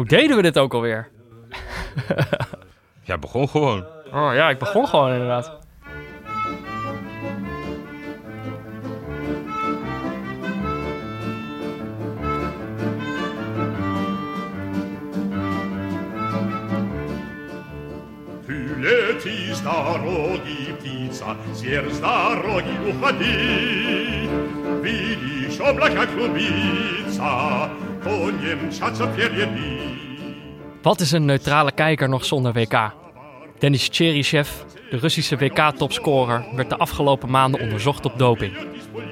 Hoe deden we dit ook alweer? Ja, begon gewoon. Oh ja, ik begon gewoon inderdaad. Лети с дороги, птица, сверх с дороги уходи. Видишь, облака клубится, конем мчатся впереди. wat is een neutrale kijker nog zonder WK? Denis Cheryshev, de Russische WK-topscorer, werd de afgelopen maanden onderzocht op doping.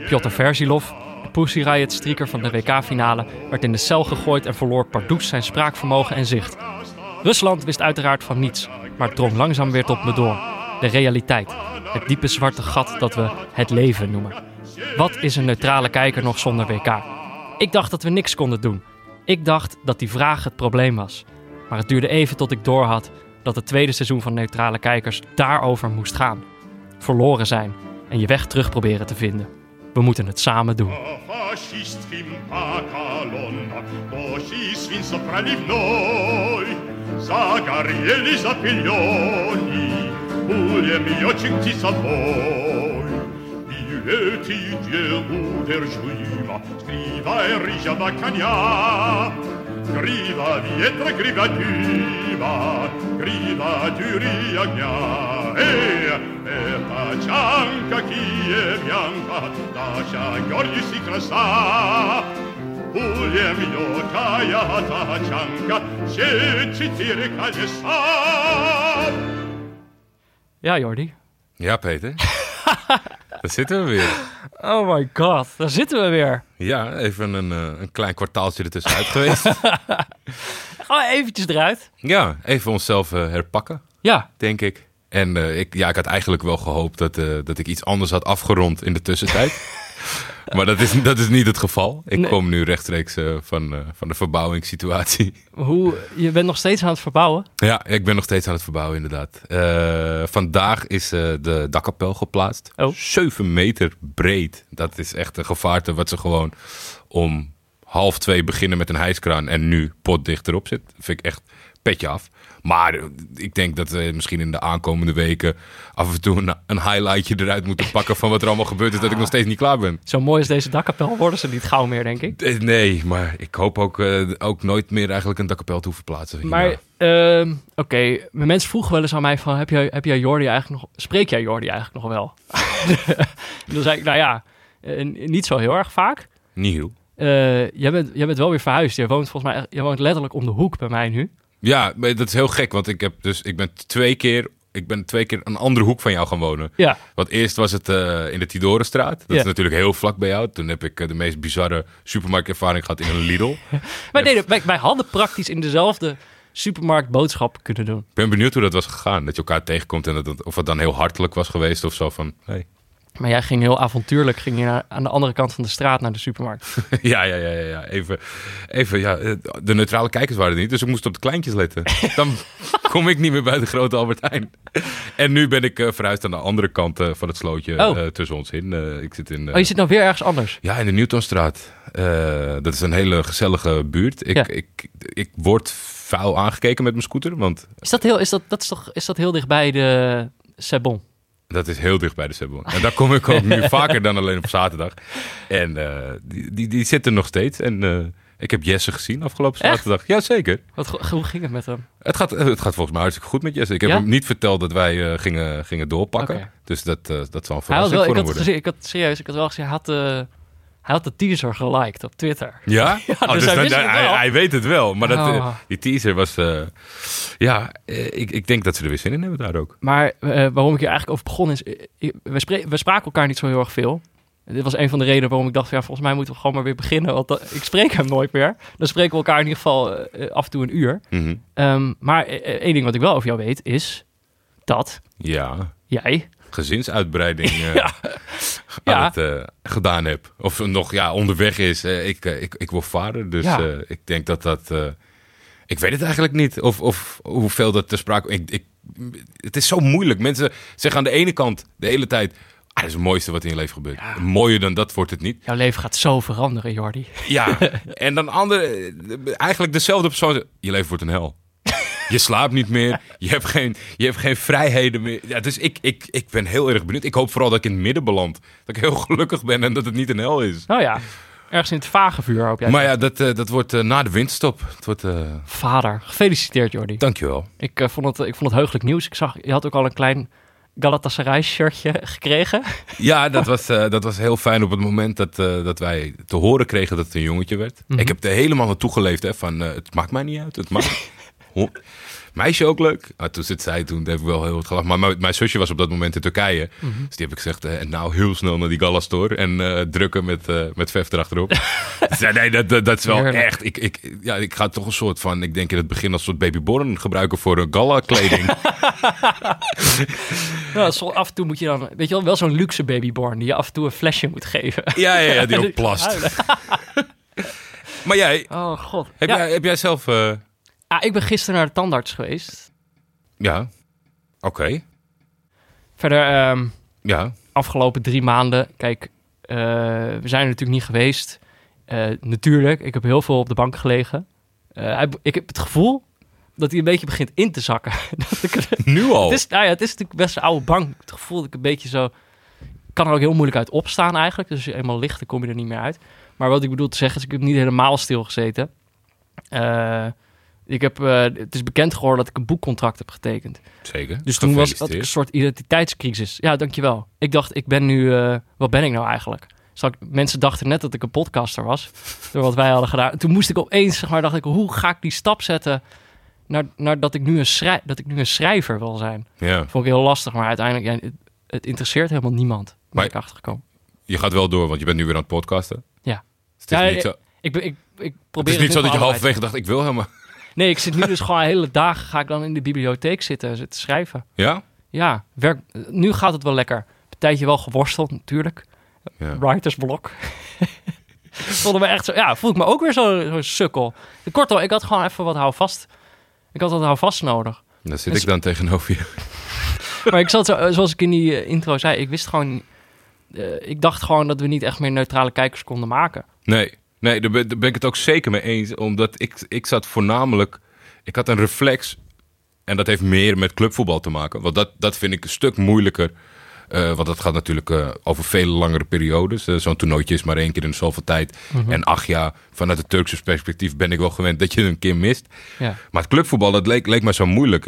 Piotr Verzilov, de Pussy Riot-streaker van de WK-finale, werd in de cel gegooid en verloor pardoes zijn spraakvermogen en zicht. Rusland wist uiteraard van niets, maar drong langzaam weer tot me door. De realiteit. Het diepe zwarte gat dat we het leven noemen. Wat is een neutrale kijker nog zonder WK? Ik dacht dat we niks konden doen. Ik dacht dat die vraag het probleem was. Maar het duurde even tot ik doorhad dat het tweede seizoen van Neutrale Kijkers daarover moest gaan. Verloren zijn en je weg terug proberen te vinden. We moeten het samen doen. проливной Загорели запылени Пулеметчик птицелой И летит неудержимо Кривая рыжего коня Грива ветра, грива дыма Грива дюри огня Эй, это чанка киевянка Наша гордость и краса Пулеметная тачанка Все четыре колеса Ja, Jordi. Ja, Peter. Daar zitten we weer. Oh my god, daar zitten we weer. Ja, even een, eh, een klein kwartaaltje ertussenuit geweest. Gewoon eventjes eruit. Ja, even onszelf eh, herpakken, Ja, denk ik. En eh, ik, ja, ik had eigenlijk wel gehoopt dat, dat ik iets anders had afgerond in de tussentijd. maar dat is, dat is niet het geval. Ik Nee. kom nu rechtstreeks eh, van, eh, van de verbouwingssituatie. hoe, je bent nog steeds aan het verbouwen. Ja, ik ben nog steeds aan het verbouwen, inderdaad. Eh, vandaag is de dakkapel geplaatst. Oh. 7 meter breed. Dat is echt een gevaarte wat ze gewoon om half twee beginnen met een hijskraan en nu potdicht erop zit. vind ik echt petje af. Maar ik denk dat we misschien in de aankomende weken af en toe een, een highlightje eruit moeten pakken van wat er allemaal gebeurd is, dat ik nog steeds niet klaar ben. Zo mooi als deze dakkapel worden ze niet gauw meer, denk ik. Eh, Nee, maar ik hoop ook, eh, ook nooit meer eigenlijk een dakkapel te hoeven plaatsen. Maar, ehm, oké, mijn mensen vroegen wel eens aan mij van, heb jij, heb jij Jordi eigenlijk nog, spreek jij Jordi eigenlijk nog wel? En dan zei ik, nou ja, eh, niet zo heel erg vaak. Niet heel. Jij, bent, jij bent wel weer verhuisd. Je woont volgens mij, je woont letterlijk om de hoek bij mij nu. Ja, maar dat is heel gek, want ik, heb dus, ik ben twee keer... Ik ben twee keer een andere hoek van jou gaan wonen. Ja, Want eerst was het eh, in de Tidorenstraat. Dat Ja. is natuurlijk heel vlak bij jou. Toen heb ik eh, de meest bizarre supermarktervaring gehad in een Lidl. wij, deden, wij, wij hadden praktisch in dezelfde supermarkt boodschappen kunnen doen. Ik ben benieuwd hoe dat was gegaan. Dat je elkaar tegenkomt en dat, of het dan heel hartelijk was geweest of zo van... Hey. Maar jij ging heel avontuurlijk, ging je naar, aan de andere kant van de straat naar de supermarkt. ja, ja, ja, ja. Even, even ja, eh, de neutrale kijkers waren er niet, dus ik moest op de kleintjes letten. Dan kom ik niet meer bij de grote Albert Heijn. En nu ben ik eh, verhuisd aan de andere kant eh, van het slootje Oh. tussen ons in. Ik zit in... Oh, je zit nou weer ergens anders. Ja, in de Newtonstraat. Dat is een hele gezellige buurt. Ik, Ja. ik, ik word vuil aangekeken met mijn scooter, want Is dat heel, is dat, dat is toch, is dat heel dichtbij de Sebon? Dat is heel dicht bij de Sebon. En daar kom ik ook nu vaker dan alleen op zaterdag. En eh, die, die, die zit er nog steeds. En eh, ik heb Jesse gezien afgelopen Echt? zaterdag. Jazeker. Wat, hoe ging het met hem? Het gaat, het gaat volgens mij hartstikke goed met Jesse. Ik heb Ja? hem niet verteld dat wij eh, gingen, gingen doorpakken. Dus dat, eh, dat zal een verrassing wel, voor ik, hem had worden. gezien, ik had serieus, ik had wel gezien, hij had, eh, hij had de teaser geliked op Twitter. Ja? Ja, Oh, dus hij dan- het hij, wel. hij weet het wel. Maar dat, eh, Oh. die teaser was... eh, ja, eh, ik, ik denk dat ze er weer zin in hebben daar ook. Maar waarom ik hier eigenlijk over begon is, ik- we, we spraken elkaar niet zo heel erg veel. Dit was een van de redenen waarom ik dacht, ja, volgens mij moeten we gewoon maar weer beginnen. Want dat- ik spreek hem nooit meer. Dan spreken we elkaar in ieder geval af en toe een uur. Mhm. Ehm, maar één ding wat ik wel over jou weet is dat Ja, jij gezinsuitbreiding Ja. Ja. het eh, gedaan heb. Of nog ja, onderweg is. Eh, ik, eh, ik, ik word vader, dus Ja. ik denk dat dat... ik weet het eigenlijk niet. Of, of hoeveel dat te sprake... Ik, ik, het is zo moeilijk. Mensen zeggen aan de ene kant de hele tijd... Ah, dat is het mooiste wat in je leven gebeurt. Mooier dan dat wordt het niet. Jouw leven gaat zo veranderen, Jordi. Ja, en dan andere, eigenlijk dezelfde persoon. Je leven wordt een hel. Je slaapt niet meer. Je hebt geen, je hebt geen vrijheden meer. Ja, dus ik, ik, ik ben heel erg benieuwd. Ik hoop vooral dat ik in het midden beland. Dat ik heel gelukkig ben en dat het niet een hel is. Nou ja, ergens in het vage vuur hoop jij. Maar ja, dat, eh, dat wordt eh, na de winterstop. Het wordt, eh, Vader, gefeliciteerd Jordi. dankjewel. Ik, eh, vond het, ik vond het heugelijk nieuws. Ik zag, je had ook al een klein Galatasaray shirtje gekregen. Ja, dat was, eh, dat was heel fijn op het moment dat, eh, dat wij te horen kregen dat het een jongetje werd. Mhm. Ik heb er helemaal naartoe geleefd hè, van eh, het maakt mij niet uit. Het maakt... Meisje ook leuk. Ah, toen zit zij, toen heb ik wel heel wat gelachen. Maar mijn, mijn zusje was op dat moment in Turkije. Mhm. Dus die heb ik gezegd, eh, en nou heel snel naar die Gallastor. En eh, drukken met, eh met vef erachterop. Nee, dat, dat, dat is wel Heerlijk. echt. Ik, ik, ja, ik ga toch een soort van, ik denk in het begin als een soort babyborn gebruiken voor een gala kleding. Ja, zo, af en toe moet je dan, weet je wel, wel zo'n luxe babyborn die je af en toe een flesje moet geven. ja, ja, ja, die ook plast. Maar jij, Oh god. heb, ja. jij, heb jij zelf... Ah, ik ben gisteren naar de tandarts geweest. Ja, oké. Verder, ehm, Ja, afgelopen drie maanden, kijk, eh, we zijn er natuurlijk niet geweest. Eh, natuurlijk, ik heb heel veel op de bank gelegen. Eh, ik heb het gevoel dat hij een beetje begint in te zakken. dat ik, het, nu al. is, nou ja, het is natuurlijk best een oude bank. Het gevoel dat ik een beetje zo... Kan er ook heel moeilijk uit opstaan eigenlijk. Dus als je eenmaal ligt, dan kom je er niet meer uit. Maar wat ik bedoel te zeggen is, ik heb niet helemaal stilgezeten. Eh ik heb, eh, het is bekend geworden dat ik een boekcontract heb getekend. Zeker. Dus toen was dat een soort identiteitscrisis. Ja, dankjewel. Ik dacht, ik ben nu... eh, wat ben ik nou eigenlijk? Zal ik- mensen dachten net dat ik een podcaster was. Door wat wij hadden gedaan. Toen moest ik opeens, zeg maar, dacht ik... Hoe ga ik die stap zetten naar, naar dat, ik nu een schrij, dat ik nu een schrijver wil zijn? Ja, Vond ik heel lastig, maar uiteindelijk... Ja, het, het interesseert helemaal niemand. Ben Maar- ik achtergekomen. je gaat wel door, want je bent nu weer aan het podcasten. Ja. Dus het is Ja, niet zo, Ik, ik, ik het probeer is niet zo dat je halverwege dacht, ik wil helemaal... Nee, ik zit nu dus gewoon hele dagen... Ga ik dan in de bibliotheek zitten en zitten schrijven. Ja? Ja, werk, nu gaat het wel lekker. Een tijdje wel geworsteld, natuurlijk. Ja. writersblok. voelde me echt zo, ja, voel ik me ook weer zo, zo sukkel. Kortom, ik had gewoon even wat houvast. Ik had wat houvast nodig. Dan zit Dus- ik dan tegenover je. Maar ik zat zo, zoals ik in die eh, intro zei, ik wist gewoon, eh, ik dacht gewoon dat we niet echt meer neutrale kijkers konden maken. Nee, nee daar, ben, daar ben ik het ook zeker mee eens. Omdat ik, ik zat voornamelijk... Ik had een reflex. En dat heeft meer met clubvoetbal te maken. Want dat, dat vind ik een stuk moeilijker. Eh, want dat gaat natuurlijk eh, over vele langere periodes. Eh, Zo'n toernooitje is maar één keer in zoveel tijd. En ach ja, vanuit het Turkse perspectief ben ik wel gewend dat je een keer mist. Ja. Maar het clubvoetbal, dat leek, leek mij zo moeilijk.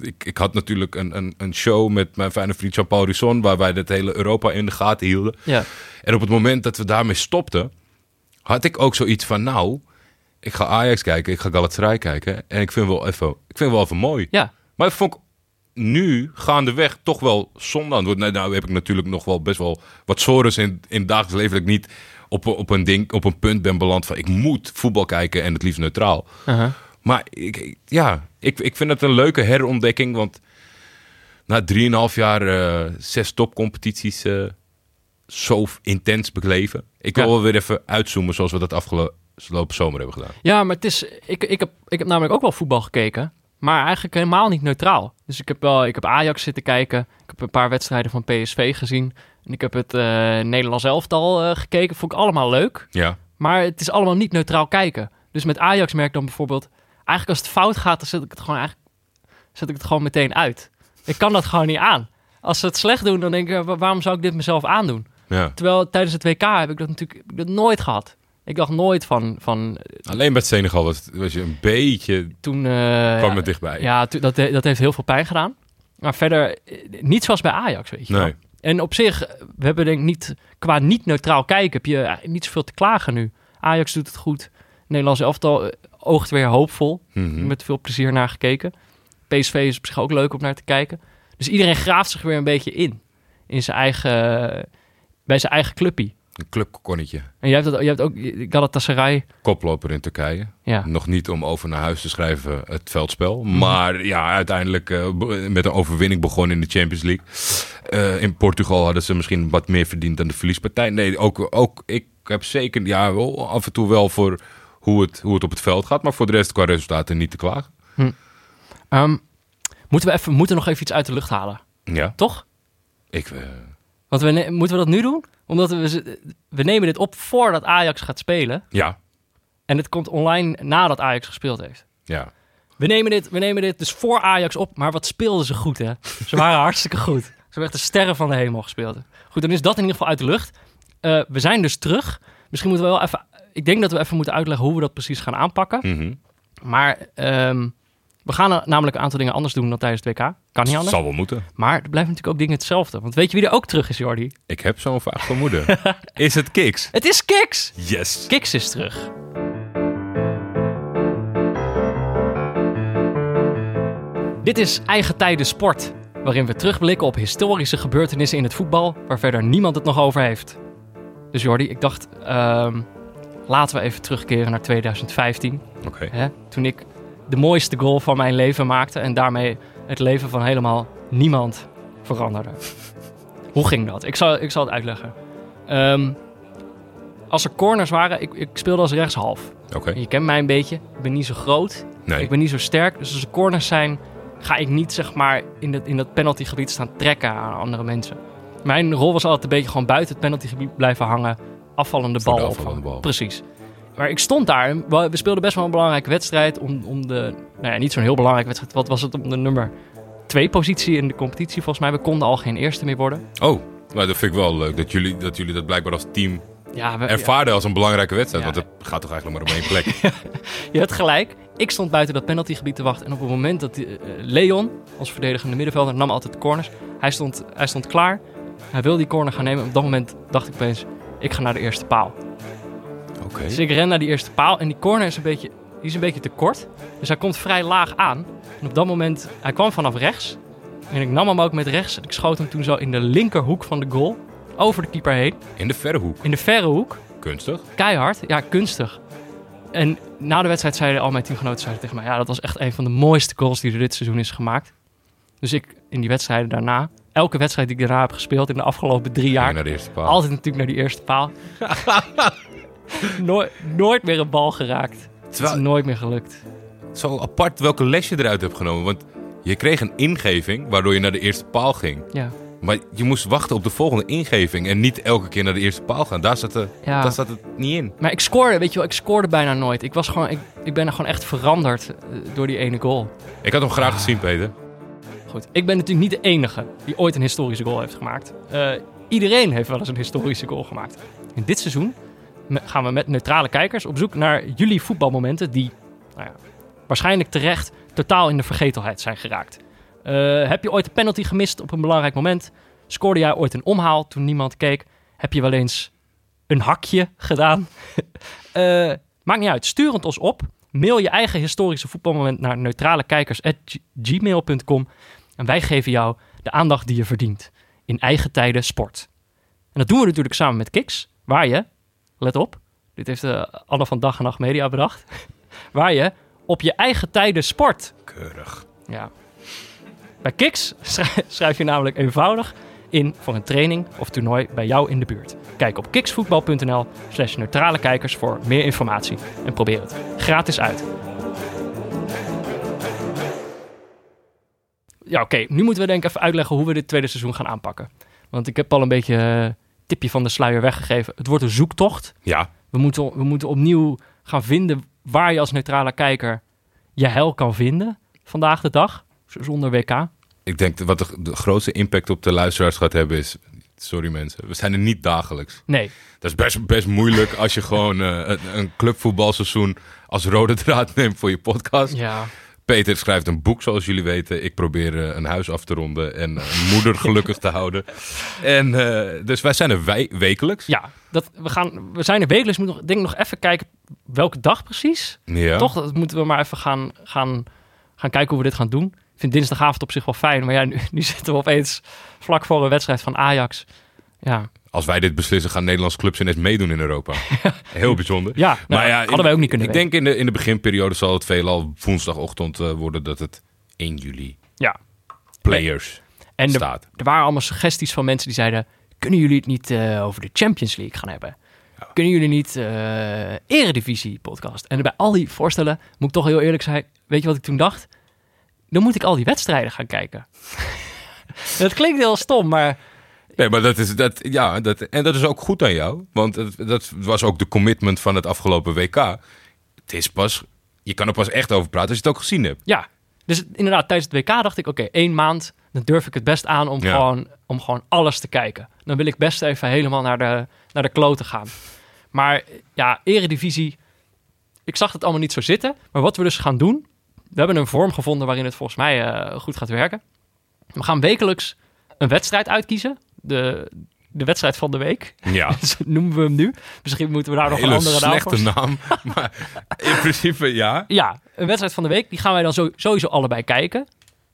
Ik, ik had natuurlijk een, een, een show met mijn fijne vriend Jean-Paul Risson... waar wij het hele Europa in de gaten hielden. Ja, En op het moment dat we daarmee stopten, had ik ook zoiets van, nou, ik ga Ajax kijken, ik ga Galatasaray kijken. En ik vind wel even, ik vind wel even mooi. ja, Maar dat vond ik nu gaandeweg toch wel zonde aan. Nou, nou heb ik natuurlijk nog wel best wel wat sores in, in het dagelijks leven. Dat ik niet op, op, een ding, op een punt ben beland van, ik moet voetbal kijken en het liefst neutraal. uh-huh. Maar ik, ik- ja, ik, ik vind het een leuke herontdekking. Want na 3,5 jaar eh, zes topcompetities eh, zo intens bekleven. Ik wil Ja. wel weer even uitzoomen zoals we dat afgelopen zomer hebben gedaan. ja maar het is, ik, ik, heb, ik heb namelijk ook wel voetbal gekeken. Maar eigenlijk helemaal niet neutraal. Dus ik heb wel, ik heb Ajax zitten kijken. Ik heb een paar wedstrijden van PSV gezien. En ik heb het eh Nederlands elftal eh, gekeken. Vond ik allemaal leuk. Ja, Maar het is allemaal niet neutraal kijken. Dus met Ajax merk dan bijvoorbeeld... Eigenlijk als het fout gaat, dan zet ik het gewoon, eigenlijk, zet ik het gewoon meteen uit. Ik kan dat gewoon niet aan. Als ze het slecht doen, dan denk ik... wa- waarom zou ik dit mezelf aandoen? Ja. Terwijl tijdens het WK heb ik dat natuurlijk heb ik dat nooit gehad. Ik dacht nooit van... van Alleen met Senegal was, was je een beetje... toen... eh, kwam ja, het dichtbij. Ja, dat, dat heeft heel veel pijn gedaan. Maar verder, eh, niet zoals bij Ajax, weet je wel. En op zich, we hebben denk ik niet, qua niet neutraal kijken, heb je niet zoveel te klagen nu. Ajax doet het goed. Nederlands elftal eh, oogt weer hoopvol. Mhm. Met veel plezier naar gekeken. PSV is op zich ook leuk om naar te kijken. Dus iedereen graaft zich weer een beetje in. In zijn eigen, bij zijn eigen clubpie. Een clubkonnetje. En jij hebt, dat, jij hebt ook Galatasaray. Koploper in Turkije. Ja, Nog niet om over naar huis te schrijven het veldspel. Maar ja, uiteindelijk eh, met een overwinning begonnen in de Champions League. Eh, in Portugal hadden ze misschien wat meer verdiend dan de verliespartij. Nee, ook, ook ik heb zeker ja, wel af en toe wel voor hoe het, hoe het op het veld gaat. Maar voor de rest qua resultaten niet te klagen. Ehm, moeten we even, moeten nog even iets uit de lucht halen, Ja, toch? Ik, eh, Want we ne- moeten we dat nu doen? Omdat we, we nemen dit op voordat Ajax gaat spelen. ja, En het komt online nadat Ajax gespeeld heeft. ja. We nemen, dit, we nemen dit dus voor Ajax op. Maar wat speelden ze goed, hè? Ze waren hartstikke goed. Ze hebben echt de sterren van de hemel gespeeld. Goed, dan is dat in ieder geval uit de lucht. Eh, we zijn dus terug. Misschien moeten we wel even... Ik denk dat we even moeten uitleggen hoe we dat precies gaan aanpakken. Mhm. Maar ehm, we gaan namelijk een aantal dingen anders doen dan tijdens het WK. Kan niet anders. Zal wel moeten. Maar er blijven natuurlijk ook dingen hetzelfde. Want weet je wie er ook terug is, Jordi? Ik heb zo'n vaag vermoeden. is het Kiks? Het is Kiks! Yes. Kiks is terug. Dit is Eigen Tijden Sport, waarin we terugblikken op historische gebeurtenissen in het voetbal, waar verder niemand het nog over heeft. Dus Jordi, ik dacht, ehm, laten we even terugkeren naar 2015, Oké. toen ik de mooiste goal van mijn leven maakte en daarmee het leven van helemaal niemand veranderde. Hoe ging dat? Ik zal, ik zal het uitleggen. Ehm, als er corners waren, ik, ik speelde als rechtshalf. Oké. Je kent mij een beetje. Ik ben niet zo groot. Nee. Ik ben niet zo sterk. Dus als er corners zijn, ga ik niet zeg maar in, dat in dat penaltygebied staan trekken aan andere mensen. Mijn rol was altijd een beetje gewoon buiten het penaltygebied blijven hangen. Afvallende bal afvallende bal. Precies. Maar ik stond daar. We speelden best wel een belangrijke wedstrijd om, om de... Nou ja, niet zo'n heel belangrijke wedstrijd. Wat was het? Om de nummer twee positie in de competitie volgens mij. We konden al geen eerste meer worden. Oh, maar dat vind ik wel leuk. Dat jullie dat, jullie dat blijkbaar als team Ja, we, ervaarden als een belangrijke wedstrijd. Ja. Want het gaat toch eigenlijk maar om één plek. Je hebt gelijk. Ik stond buiten dat penaltygebied te wachten. En op het moment dat die, eh, Leon, ons verdedigende middenvelder, nam altijd de corners. Hij stond, hij stond klaar. Hij wilde die corner gaan nemen. Op dat moment dacht ik opeens, ik ga naar de eerste paal. Oké. Dus ik ren naar die eerste paal. En die corner is een beetje, die is een beetje te kort. Dus hij komt vrij laag aan. En op dat moment, hij kwam vanaf rechts. En ik nam hem ook met rechts. En ik schoot hem toen zo in de linkerhoek van de goal. Over de keeper heen. In de verre hoek. In de verre hoek. Kunstig. keihard. Ja, kunstig. En na de wedstrijd zeiden al mijn teamgenoten zeiden tegen mij... ja, dat was echt een van de mooiste goals die er dit seizoen is gemaakt. Dus ik in die wedstrijden daarna... elke wedstrijd die ik daarna heb gespeeld in de afgelopen drie Ja. jaar... Naar de eerste paal. altijd natuurlijk naar die eerste paal. nooit, nooit meer een bal geraakt. Het is nooit meer gelukt. zo apart welke les je eruit hebt genomen. Want je kreeg een ingeving waardoor je naar de eerste paal ging. Ja, Maar je moest wachten op de volgende ingeving. En niet elke keer naar de eerste paal gaan. Daar zat, de, Ja. daar zat het niet in. maar ik scoorde, weet je wel, ik scoorde bijna nooit. Ik, was gewoon, ik, ik ben er gewoon echt veranderd eh, door die ene goal. Ik had hem graag gezien, Peter. Goed, ik ben natuurlijk niet de enige die ooit een historische goal heeft gemaakt. Eh, iedereen heeft wel eens een historische goal gemaakt. In dit seizoen gaan we met neutrale kijkers op zoek naar jullie voetbalmomenten die nou ja, waarschijnlijk terecht totaal in de vergetelheid zijn geraakt. Eh, heb je ooit een penalty gemist op een belangrijk moment? Scoorde jij ooit een omhaal toen niemand keek? Heb je wel eens een hakje gedaan? Eh, maakt niet uit. Stuur het ons op. Mail je eigen historische voetbalmoment naar neutralekijkers.gmail.com en wij geven jou de aandacht die je verdient. In eigen tijden sport. En dat doen we natuurlijk samen met Kiks, waar je, let op, dit heeft eh, Anne van Dag en Nacht Media bedacht, waar je op je eigen tijden sport. Keurig. Ja. Bij Kiks schrij- schrijf je namelijk eenvoudig in voor een training of toernooi bij jou in de buurt. Kijk op kiksvoetbal.nl slash neutrale kijkers voor meer informatie en probeer het gratis uit. Ja, oké. Nu moeten we denk ik even uitleggen hoe we dit tweede seizoen gaan aanpakken. Want ik heb al een beetje eh, tipje van de sluier weggegeven. Het wordt een zoektocht. Ja, We moeten, we moeten opnieuw gaan vinden waar je als neutrale kijker je heil kan vinden vandaag de dag, zonder WK. ik denk dat wat de, de grootste impact op de luisteraars gaat hebben is... Sorry mensen, we zijn er niet dagelijks. Nee, Dat is best, best moeilijk als je gewoon eh, een, een clubvoetbalseizoen als rode draad neemt voor je podcast. ja. Peter schrijft een boek, zoals jullie weten. Ik probeer eh, een huis af te ronden en een moeder gelukkig te houden. En eh, dus wij zijn er wij- wekelijks. Ja, dat, we, gaan, we zijn er wekelijks. Moet nog, denk nog even kijken welke dag precies. Ja. Toch, dat moeten we maar even gaan, gaan, gaan kijken hoe we dit gaan doen. Ik vind dinsdagavond op zich wel fijn. Maar ja, nu, nu zitten we opeens vlak voor een wedstrijd van Ajax. Ja, Als wij dit beslissen, gaan Nederlandse clubs ineens meedoen in Europa. Heel bijzonder. ja nou, maar ja, hadden wij ook niet kunnen Ik weten. denk in de, in de beginperiode zal het veelal woensdagochtend eh, worden dat het 1 juli Ja. players En er, staat. er waren allemaal suggesties van mensen die zeiden... kunnen jullie het niet eh, over de Champions League gaan hebben? Kunnen jullie niet eh Eredivisie podcast? En bij al die voorstellen, moet ik toch heel eerlijk zijn... weet je wat ik toen dacht? Dan moet ik al die wedstrijden gaan kijken. dat klinkt heel stom, maar Nee, maar dat is, dat, ja, dat, en dat is ook goed aan jou. Want het- dat was ook de commitment van het afgelopen WK. Het is pas, je kan er pas echt over praten als je het ook gezien hebt. Ja, dus inderdaad, tijdens het WK dacht ik, oké, één maand, dan durf ik het best aan om, Ja. gewoon, om gewoon alles te kijken. Dan wil ik best even helemaal naar de, naar de kloten gaan. Maar ja, eredivisie, ik zag het allemaal niet zo zitten. Maar wat we dus gaan doen, we hebben een vorm gevonden waarin het volgens mij eh, goed gaat werken. We gaan wekelijks een wedstrijd uitkiezen. De, de wedstrijd van de week, Ja, noemen we hem nu. Misschien moeten we daar nog een andere naam voor slechte naam. Maar in principe ja. Ja, een wedstrijd van de week. Die gaan wij dan sowieso allebei kijken.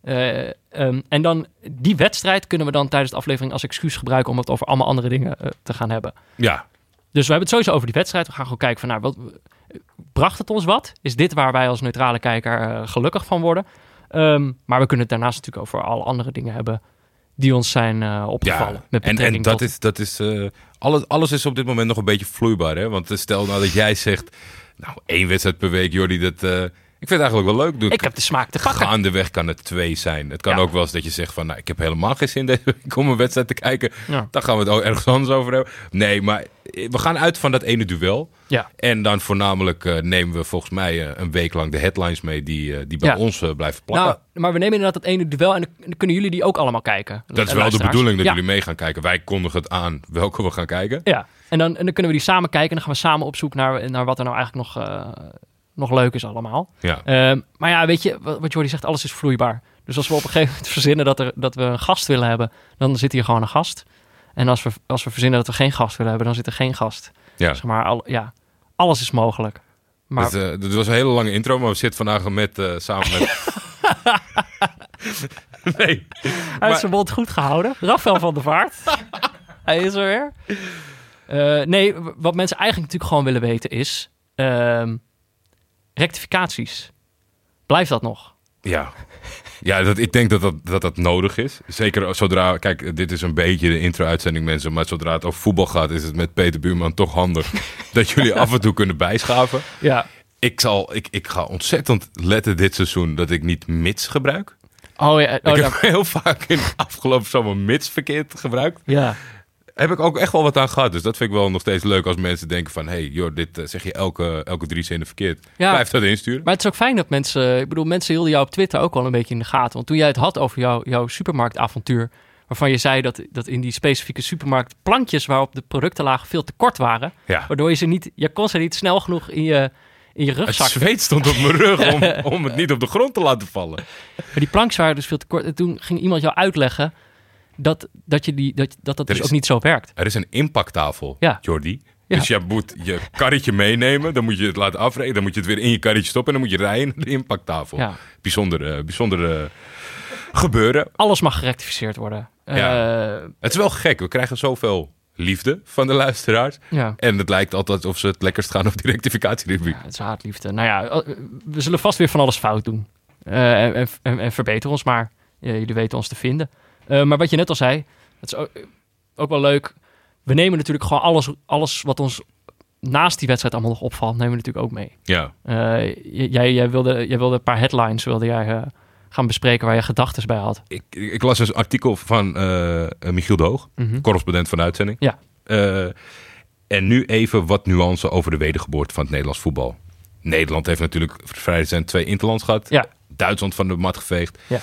Eh, ehm, en dan die wedstrijd kunnen we dan tijdens de aflevering als excuus gebruiken om het over allemaal andere dingen eh, te gaan hebben. Ja, Dus we hebben het sowieso over die wedstrijd. We gaan gewoon kijken van, nou, wat, bracht het ons wat? Is dit waar wij als neutrale kijker eh, gelukkig van worden? Ehm, maar we kunnen het daarnaast natuurlijk over alle andere dingen hebben die ons zijn eh, opgevallen. ja. met en, en dat tot- is, dat is eh, alles, alles is op dit moment nog een beetje vloeibaar. Hè? Want eh, stel nou dat jij zegt, nou één wedstrijd per week, Jordi, dat... ik vind het eigenlijk wel leuk. Doe Ik heb de smaak te pakken. Gaandeweg kan het twee zijn. Het kan Ja. ook wel eens dat je zegt van... Nou, ik heb helemaal geen zin deze week om een wedstrijd te kijken. Ja. Dan gaan we het ook ergens anders over hebben. Nee, maar we gaan uit van dat ene duel. Ja. En dan voornamelijk eh, nemen we volgens mij eh, een week lang de headlines mee... die, eh, die bij Ja. ons blijven plakken. Nou, maar we nemen inderdaad dat ene duel en dan kunnen jullie die ook allemaal kijken. dat is wel de bedoeling dat Ja. jullie mee gaan kijken. Wij kondigen het aan welke we gaan kijken. Ja, en dan, en dan kunnen we die samen kijken en dan gaan we samen op zoek naar, naar wat er nou eigenlijk nog, nog leuk is allemaal. Ja. Ehm, maar ja, weet je, wat, wat Jordi zegt, alles is vloeibaar. Dus als we op een gegeven moment verzinnen dat, er, dat we een gast willen hebben, dan zit hier gewoon een gast. En als we, als we verzinnen dat we geen gast willen hebben, dan zit er geen gast. ja. Zeg maar, al, ja, alles is mogelijk. Maar Dat, eh, was een hele lange intro, maar we zitten vandaag met, eh, samen met... nee. hij maar- heeft zijn mond goed gehouden. Rafael van der Vaart. hij is er weer. Eh, nee, wat mensen eigenlijk natuurlijk gewoon willen weten is... ehm, rectificaties. Blijft dat nog? Ja, ja dat, ik denk dat dat, dat dat nodig is. Zeker zodra, kijk, dit is een beetje de intro-uitzending, mensen. Maar zodra het over voetbal gaat, is het met Peter Buurman toch handig dat jullie af en toe kunnen bijschaven. Ja. Ik, zal, ik, ik ga ontzettend letten dit seizoen dat ik niet mits gebruik. Oh ja. Oh, ik ja. heb heel vaak in de afgelopen zomer mits verkeerd gebruikt. ja. Heb ik ook echt wel wat aan gehad. Dus dat vind ik wel nog steeds leuk als mensen denken van... hé, hey, joh, dit eh, zeg je elke, elke drie zinnen verkeerd. Ja. Blijf dat insturen. Maar het is ook fijn dat mensen... Ik bedoel, mensen hielden jou op Twitter ook wel een beetje in de gaten. Want toen jij het had over jouw jouw supermarktavontuur... waarvan je zei dat, dat in die specifieke supermarkt... plankjes waarop de producten lagen veel te kort waren... Ja. waardoor je ze niet... Je kon ze niet snel genoeg in je, in je Het rugzak zweet stond op mijn rug om, om het niet op de grond te laten vallen. Maar die plankjes waren dus veel te kort. En toen ging iemand jou uitleggen dat dat, je die, dat, dat, dat dus is- ook niet zo werkt. Er is een impacttafel, Ja. Jordi. Ja. Dus je moet je karretje meenemen. Dan moet je het laten afrekenen. Dan moet je het weer in je karretje stoppen. En dan moet je rijden naar de impacttafel. Ja. Bijzonder, bijzonder gebeuren. Alles mag gerectificeerd worden. Ja. Eh, Het is wel gek. We krijgen zoveel liefde van de luisteraars. ja. En het lijkt altijd of ze het lekkerst gaan op die rectificatierubriek. Ja, het is haatliefde. Nou ja, eh, we zullen vast weer van alles fout doen. Eh, en, en, en, verbeter ons maar. Jullie weten ons te vinden. Eh, maar wat je net al zei, dat is ook, ook wel leuk. We nemen natuurlijk gewoon alles, alles wat ons naast die wedstrijd allemaal nog opvalt, nemen we natuurlijk ook mee. Ja, Eh, jij, jij, wilde, jij wilde een paar headlines wilde jij, eh, gaan bespreken waar je gedachten bij had. ik, ik las een artikel van eh, eh, Michiel de Hoog. Mhm. correspondent van de uitzending. Ja. Eh, en nu even wat nuance over de wedergeboorte van het Nederlands voetbal. Nederland heeft natuurlijk vrij recent twee interlands gehad. Ja. Duitsland van de mat geveegd. Ja.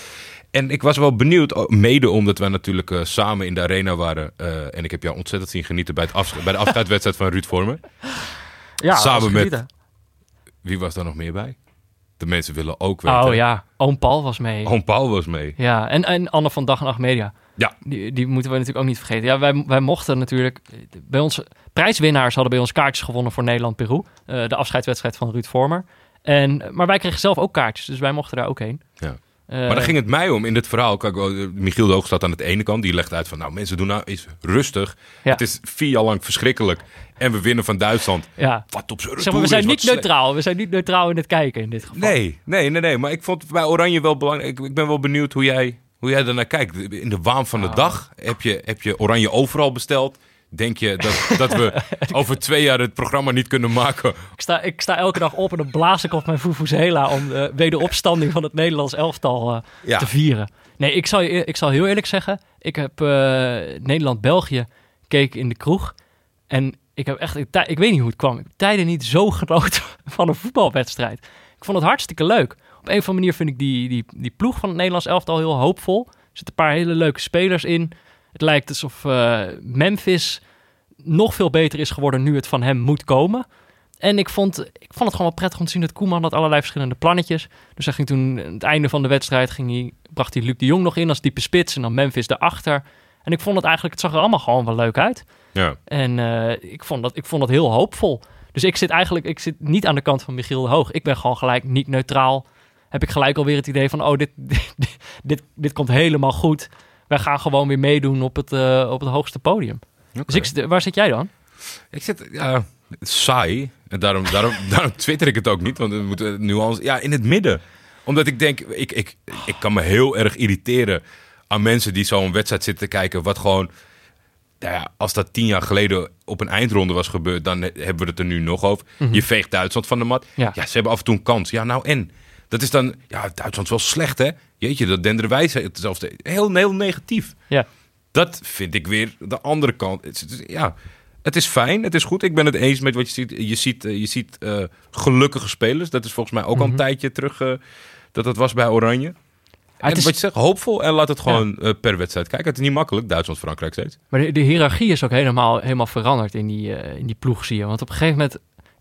En ik was wel benieuwd, oh, mede omdat wij natuurlijk eh, samen in de arena waren. eh, en ik heb jou ontzettend zien genieten bij, het afsch- bij de afscheidswedstrijd van Ruud Vormer. Ja, Samen met-. Wie was daar nog meer bij? De mensen willen ook weten. Oh ja, oom Paul was mee. Oom Paul was mee. Ja, en, en Anne van Dag en Nacht Media. Ja. Die, die moeten we natuurlijk ook niet vergeten. Ja, wij, wij mochten natuurlijk... Bij ons, prijswinnaars hadden bij ons kaartjes gewonnen voor Nederland-Peru. Eh, de afscheidswedstrijd van Ruud Vormer. En, maar wij kregen zelf ook kaartjes, dus wij mochten daar ook heen. Ja. Eh, Maar daar ging het mij om in dit verhaal. Kijk, Michiel de Hoog staat aan de ene kant. Die legt uit van, nou mensen doen nou eens rustig. Ja. Het is vier jaar lang verschrikkelijk. En we winnen van Duitsland. Ja. Wat op Zeg maar, we zijn is, niet neutraal. We zijn niet neutraal in het kijken in dit geval. Nee, nee, nee, nee. Maar ik vond het bij Oranje wel belangrijk. Ik, ik ben wel benieuwd hoe jij, hoe jij daarnaar kijkt. In de waan van de Ah. dag heb je, heb je Oranje overal besteld. Denk je dat, dat we over twee jaar het programma niet kunnen maken? Ik sta, ik sta elke dag op en dan blaas ik op mijn Vuvuzela om de wederopstanding van het Nederlands elftal eh, Ja. te vieren. Nee, ik zal, je- ik zal heel eerlijk zeggen, ik heb eh, Nederland-België gekeken in de kroeg. En ik heb echt, ik, ik weet niet hoe het kwam. Ik heb tijden niet zo genoten van een voetbalwedstrijd. Ik vond het hartstikke leuk. Op een of andere manier vind ik die, die, die ploeg van het Nederlands elftal heel hoopvol. Er zitten een paar hele leuke spelers in. Het lijkt alsof eh, Memphis nog veel beter is geworden nu het van hem moet komen. En ik vond, ik vond het gewoon wel prettig om te zien dat Koeman had allerlei verschillende plannetjes. Dus hij ging toen, aan het einde van de wedstrijd, ging hij, bracht hij Luc de Jong nog in als diepe spits. En dan Memphis erachter. En ik vond het eigenlijk, het zag er allemaal gewoon wel leuk uit. Ja. En eh, ik, vond dat, ik vond dat heel hoopvol. Dus ik zit eigenlijk ik zit niet aan de kant van Michiel de Hoog. Ik ben gewoon gelijk niet neutraal. Heb ik gelijk alweer het idee van, oh, dit, dit, dit, dit komt helemaal goed. Wij gaan gewoon weer meedoen op het, eh, op het hoogste podium. Dus ik, waar zit jij dan? Ik zit, ja, saai. En daarom, daarom, daarom twitter ik het ook niet, want we moeten nuance. Ja, in het midden. Omdat ik denk, ik, ik, ik kan me heel erg irriteren aan mensen die zo'n wedstrijd zitten te kijken, wat gewoon. Nou ja, als dat tien jaar geleden op een eindronde was gebeurd, dan hebben we het er nu nog over. Je veegt Duitsland van de mat. Ja. Ja. ze hebben af en toe een kans. Ja, nou en? Dat is dan, ja, Duitsland is wel slecht, hè? Jeetje, dat denderen hetzelfde. Heel, heel negatief. Ja, Dat vind ik weer de andere kant. Het is, ja, het is fijn, het is goed. Ik ben het eens met wat je ziet. Je ziet, eh, je ziet eh, gelukkige spelers. Dat is volgens mij ook al een tijdje terug eh, dat dat was bij Oranje. En het is- wat je zegt, hoopvol en laat het gewoon per wedstrijd kijken. Het is niet makkelijk, Duitsland-Frankrijk steeds. maar de, de hiërarchie is ook helemaal, helemaal veranderd in die, in die ploeg, zie je. Want op een gegeven moment,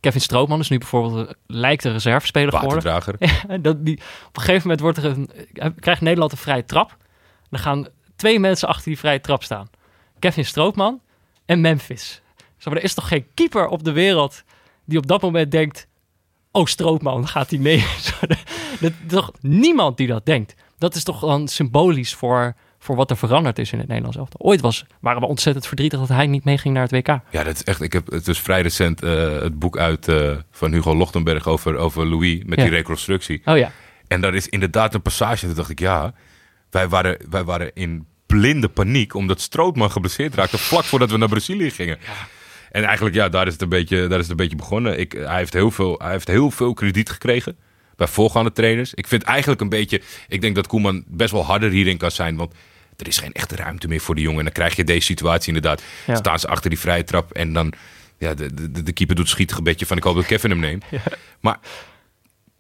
Kevin Strootman is nu bijvoorbeeld, lijkt een reservespeler geworden. Dat die, op een gegeven moment wordt er een, krijgt Nederland een vrije trap. Dan gaan twee mensen achter die vrije trap staan. Kevin Strootman en Memphis. Zo, maar er is toch geen keeper op de wereld die op dat moment denkt... Oh, Strootman, gaat hij mee. Zo, Er is toch niemand die dat denkt. Dat is toch dan symbolisch voor, voor wat er veranderd is in het Nederlands elftal. Ooit was, waren we ontzettend verdrietig dat hij niet meeging naar het WK. Ja, dat is echt. Ik heb het is vrij recent eh, het boek uit eh, van Hugo Lochtenberg over, over Louis met Ja. die reconstructie. Oh ja, En daar is inderdaad een passage. Toen dacht ik, ja, wij waren, wij waren in blinde paniek omdat Strootman geblesseerd raakte vlak voordat we naar Brazilië gingen. En eigenlijk, ja, daar is het een beetje, daar is het een beetje begonnen. Ik, hij, heeft heel veel, hij heeft heel veel krediet gekregen bij voorgaande trainers. Ik vind eigenlijk een beetje, ik denk dat Koeman best wel harder hierin kan zijn, want er is geen echte ruimte meer voor de jongen. En dan krijg je deze situatie inderdaad. Ja. Staan ze achter die vrije trap en dan, ja, de, de, de keeper doet schietig een beetje van ik hoop dat Kevin hem neemt. Maar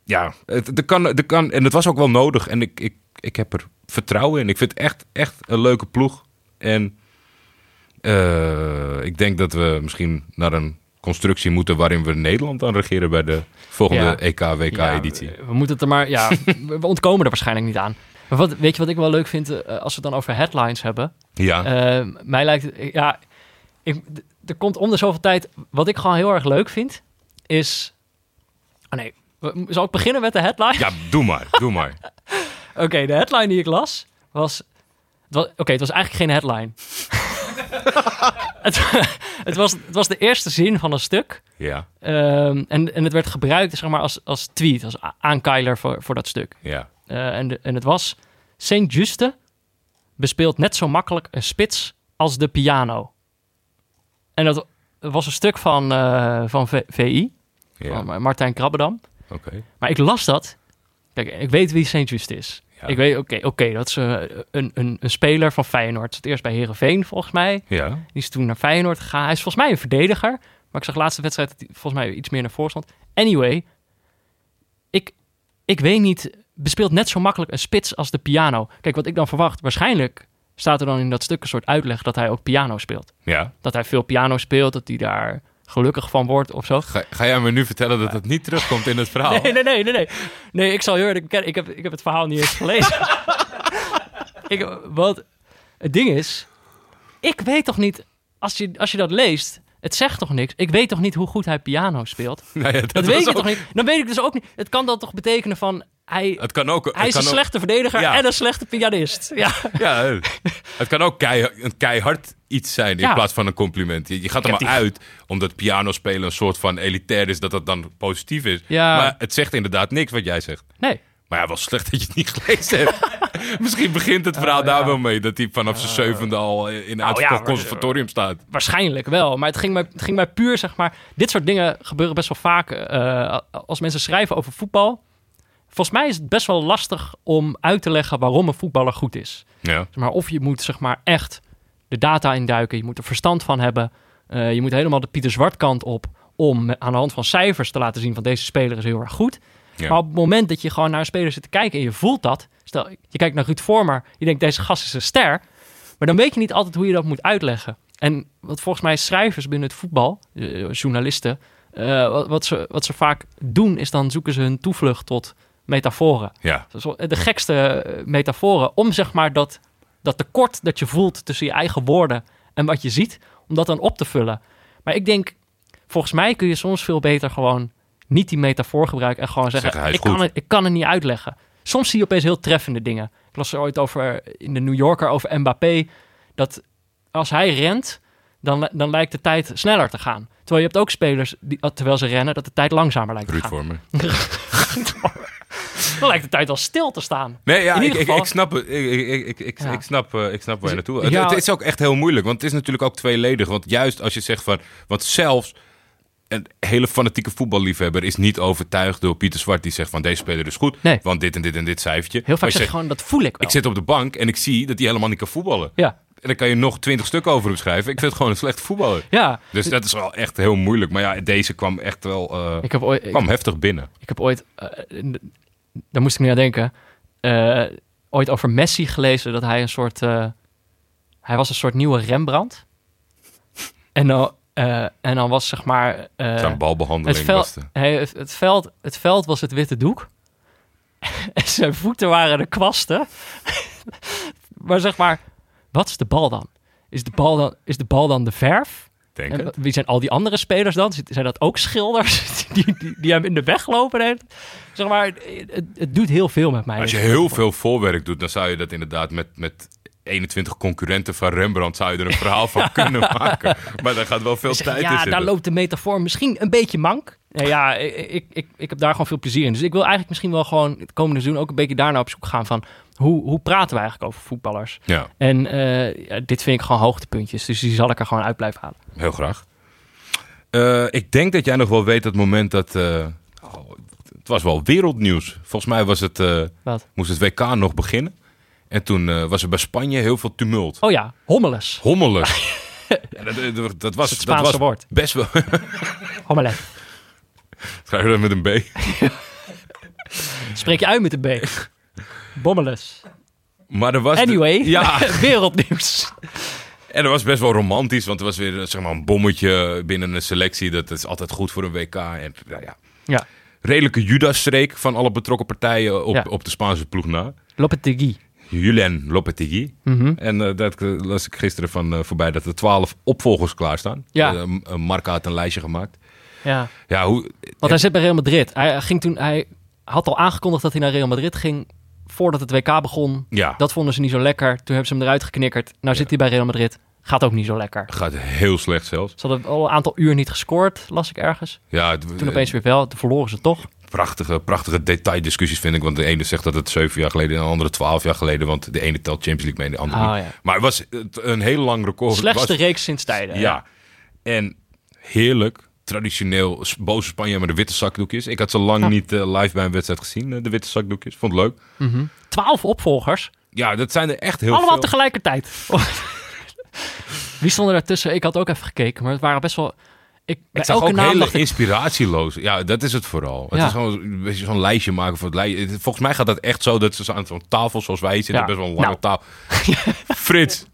ja, het, het kan, het kan, en het was ook wel nodig. En ik, ik, ik heb er vertrouwen in. Ik vind het echt, echt een leuke ploeg. En eh, ik denk dat we misschien naar een constructie moeten waarin we Nederland dan regeren bij de volgende Ja. EK-WK-editie. Ja, we, we moeten het er maar, ja, we ontkomen er waarschijnlijk niet aan. Maar wat, weet je wat ik wel leuk vind, eh, als we het dan over headlines hebben? Ja, Eh, mij lijkt het, ja, ik, er komt om de zoveel tijd, wat ik gewoon heel erg leuk vind, is, oh nee, we- zal ik beginnen met de headline? ja doe maar, doe maar. Oké, de headline die ik las was, oké, het was eigenlijk geen headline. het, het, was, het was de eerste zin van een stuk. Ja, Ehm, en, en het werd gebruikt zeg maar, als, als tweet, als aankeiler voor, voor dat stuk. ja. Eh, en, de- en het was... Saint Juste bespeelt net zo makkelijk een spits als de piano. En dat was een stuk van, eh, van V- VI, ja. van Martijn Krabbedam. Oké. Maar ik las dat. Kijk, ik weet wie Saint Just is. Ja. Ik weet, oké, oké, dat is eh, een, een, een speler van Feyenoord. Zat eerst bij Herenveen volgens mij. Ja, Die is toen naar Feyenoord gegaan. Hij is volgens mij een verdediger. Maar ik zag de laatste wedstrijd dat hij volgens mij iets meer naar voren stond. Anyway, ik, ik weet niet, bespeelt net zo makkelijk een spits als de piano. Kijk, wat ik dan verwacht, waarschijnlijk staat er dan in dat stuk een soort uitleg dat hij ook piano speelt. ja. Dat hij veel piano speelt, dat hij daar gelukkig van wordt of zo. Ga, ga jij me nu vertellen dat het niet terugkomt in het verhaal? Nee, nee, nee, nee, nee. Nee, ik zal heel eerlijk bekennen, ik heb, ik heb het verhaal niet eens gelezen. ik, wat het ding is, ik weet toch niet, als je, als je dat leest, het zegt toch niks. Ik weet toch niet hoe goed hij piano speelt. Ja, dat, Dat weet ik ook- toch niet. Dan weet ik dus ook niet. Het kan dan toch betekenen van, hij, Het kan ook. het hij is kan een ook- slechte verdediger Ja. en een slechte pianist. Ja, Ja, eh, het kan ook kei, een keihard iets zijn in Ja. plaats van een compliment. Je, je gaat er maar die- uit omdat piano spelen een soort van elitair is, dat dat dan positief is. Ja. Maar het zegt inderdaad niks wat jij zegt. nee. Maar ja, wel slecht dat je het niet gelezen hebt. Misschien begint het verhaal Oh, daar wel mee. Dat hij vanaf zijn zevende al eh, in een Nou, ja, conservatorium staat. Waarschijnlijk wel, maar het ging, mij, het ging mij puur, zeg maar... Dit soort dingen gebeuren best wel vaak eh, als mensen schrijven over voetbal. Volgens mij is het best wel lastig om uit te leggen waarom een voetballer goed is. Ja. Zeg maar, of je moet zeg maar echt de data induiken, je moet er verstand van hebben. Eh, je moet helemaal de Pieter Zwart kant op om aan de hand van cijfers te laten zien van deze speler is heel erg goed. Ja. Maar op het moment dat je gewoon naar een speler zit te kijken en je voelt dat, stel je kijkt naar Ruud Vormer, je denkt deze gast is een ster, maar dan weet je niet altijd hoe je dat moet uitleggen. En wat volgens mij schrijvers binnen het voetbal, eh, journalisten, eh, wat, wat, ze, wat ze vaak doen is dan zoeken ze hun toevlucht tot metaforen. Ja. De gekste eh, metaforen om zeg maar dat, dat tekort dat je voelt tussen je eigen woorden en wat je ziet, om dat dan op te vullen. Maar ik denk, volgens mij kun je soms veel beter gewoon niet die metafoor gebruiken en gewoon zeggen, ik, kan het, ik kan het niet uitleggen. Soms zie je opeens heel treffende dingen. Ik las er ooit over in de New Yorker over Mbappé, dat als hij rent, dan, dan lijkt de tijd sneller te gaan. Terwijl je hebt ook spelers, die, terwijl ze rennen, dat de tijd langzamer lijkt te gaan. Dan lijkt de tijd al stil te staan. Nee, ja, In ik, ieder ik, geval- ik snap het. Ik, ik, ik, ik, Ja. ik snap, eh, ik snap waar je Dus- naartoe... Het, ja. het is ook echt heel moeilijk, want het is natuurlijk ook tweeledig. Want juist als je zegt van... Want zelfs een hele fanatieke voetballiefhebber is niet overtuigd door Pieter Zwart... die zegt van deze speler is goed, Nee. want dit en dit en dit cijfertje. Heel vaak zeg je gewoon, dat voel ik wel. ik zit op de bank en ik zie dat hij helemaal niet kan voetballen. Ja, En dan kan je nog twintig stukken over hem schrijven. Ik vind het gewoon een slechte voetballer. ja. Dus dat is wel echt heel moeilijk. Maar ja, deze kwam echt wel... eh, Ik heb ooit, ik, kwam heftig binnen. ik heb ooit eh, daar moest ik nu aan denken, eh, ooit over Messi gelezen dat hij een soort, hij was een soort nieuwe Rembrandt. En dan, eh, en dan was zeg maar, eh, Zijn balbehandeling het, veld, het, het, veld, het veld was het witte doek. en zijn voeten waren de kwasten. maar zeg maar, wat is de bal dan? Is de bal dan, is de, bal dan de verf? Denk En het. wie zijn al die andere spelers dan? Zijn dat ook schilders die, die, die hem in de weg lopen? heeft? Zeg maar, het, het doet heel veel met mij. Als je heel veel voorwerk doet, dan zou je dat inderdaad met, met 21 concurrenten van Rembrandt zou je er een verhaal van kunnen maken. Maar daar gaat wel veel tijd in ja, daar loopt de metafoor misschien een beetje mank. Nou ja, ik, ik, ik, heb daar gewoon veel plezier in. Dus ik wil eigenlijk misschien wel gewoon het komende seizoen ook een beetje daarna op zoek gaan van hoe, hoe praten we eigenlijk over voetballers? Ja, En eh, ja, dit vind ik gewoon hoogtepuntjes. Dus die zal ik er gewoon uit blijven halen. heel graag. Eh, ik denk dat jij nog wel weet dat moment dat... eh, oh, het was wel wereldnieuws. Volgens mij was het, eh, Wat? moest het WK nog beginnen. En toen eh, was er bij Spanje heel veel tumult. Oh ja, hommeles. Hommelen. Ja, dat, dat, dat was, het dat Spaanse was woord. best wel... Hommeles. Schrijf je dat met een B? Spreek je uit met een B. Bommeles. Maar er was... Anyway, Ja, wereldnieuws. En dat was best wel romantisch, want er was weer zeg maar, een bommetje binnen een selectie. Dat is altijd goed voor een WK. En nou ja, Ja, redelijke Judas-streek van alle betrokken partijen op, Ja. op de Spaanse ploeg na. Lopetegui. Julen Lopetegui. Mhm. En eh, dat las ik gisteren van eh, voorbij dat er twaalf opvolgers klaarstaan. Ja. M- eh, Marca had een lijstje gemaakt. Ja, Ja, hoe... want hij zit bij Real Madrid. Hij ging toen, hij had al aangekondigd dat hij naar Real Madrid ging voordat het WK begon. Ja, Dat vonden ze niet zo lekker. Toen hebben ze hem eruit geknikkerd. Nou zit hij bij Real Madrid. Gaat ook niet zo lekker. gaat heel slecht zelfs. Ze hadden al een aantal uur niet gescoord, las ik ergens. Ja, het- Toen opeens weer wel. Toen verloren ze toch. Prachtige, prachtige detaildiscussies vind ik. Want de ene zegt dat het zeven jaar geleden en de andere twaalf jaar geleden. Want de ene telt Champions League mee en de andere Oh, niet. ja. Maar het was een heel lang record. Slechtste was- reeks sinds tijden. Ja. En heerlijk. Traditioneel boze Spanje met de witte zakdoekjes. Ik had ze lang Ja. niet eh, live bij een wedstrijd gezien, eh, de witte zakdoekjes. Vond het leuk. Mhm. Twaalf opvolgers. Ja, dat zijn er echt heel Allemaal veel. tegelijkertijd. Wie stonden daartussen? Ik had ook even gekeken, maar het waren best wel... Ik, bij zag elke ook naam hele dacht ik, inspiratieloos. Ja, dat is het vooral. Het Ja. is gewoon een beetje zo'n lijstje maken voor het lijstje. Volgens mij gaat dat echt zo dat ze aan zo'n tafel zoals wij zitten. Ja. Best wel een lange Nou. tafel. Frits.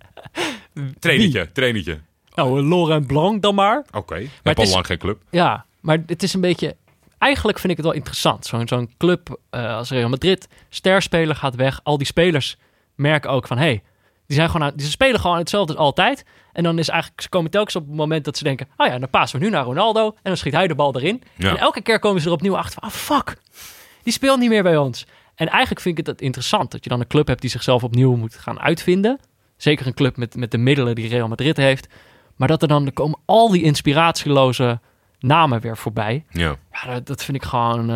Trainertje, trainertje. nou, Laurent Blanc dan maar. Oké, ik het heb al is- lang geen club. Ja, maar het is een beetje... Eigenlijk vind ik het wel interessant. Zo'n zo'n club eh, als Real Madrid, sterspeler gaat weg. Al die spelers merken ook van... Hey, die, zijn gewoon aan, die spelen gewoon hetzelfde als altijd. En dan is eigenlijk... Ze komen telkens op het moment dat ze denken... Oh ja, dan passen we nu naar Ronaldo. En dan schiet hij de bal erin. Ja. En elke keer komen ze er opnieuw achter van... Oh, fuck. Die speelt niet meer bij ons. En eigenlijk vind ik het interessant dat je dan een club hebt die zichzelf opnieuw moet gaan uitvinden. Zeker een club met, met de middelen die Real Madrid heeft. Maar dat er dan er komen al die inspiratieloze namen weer voorbij. Ja. Ja, dat, dat vind ik gewoon...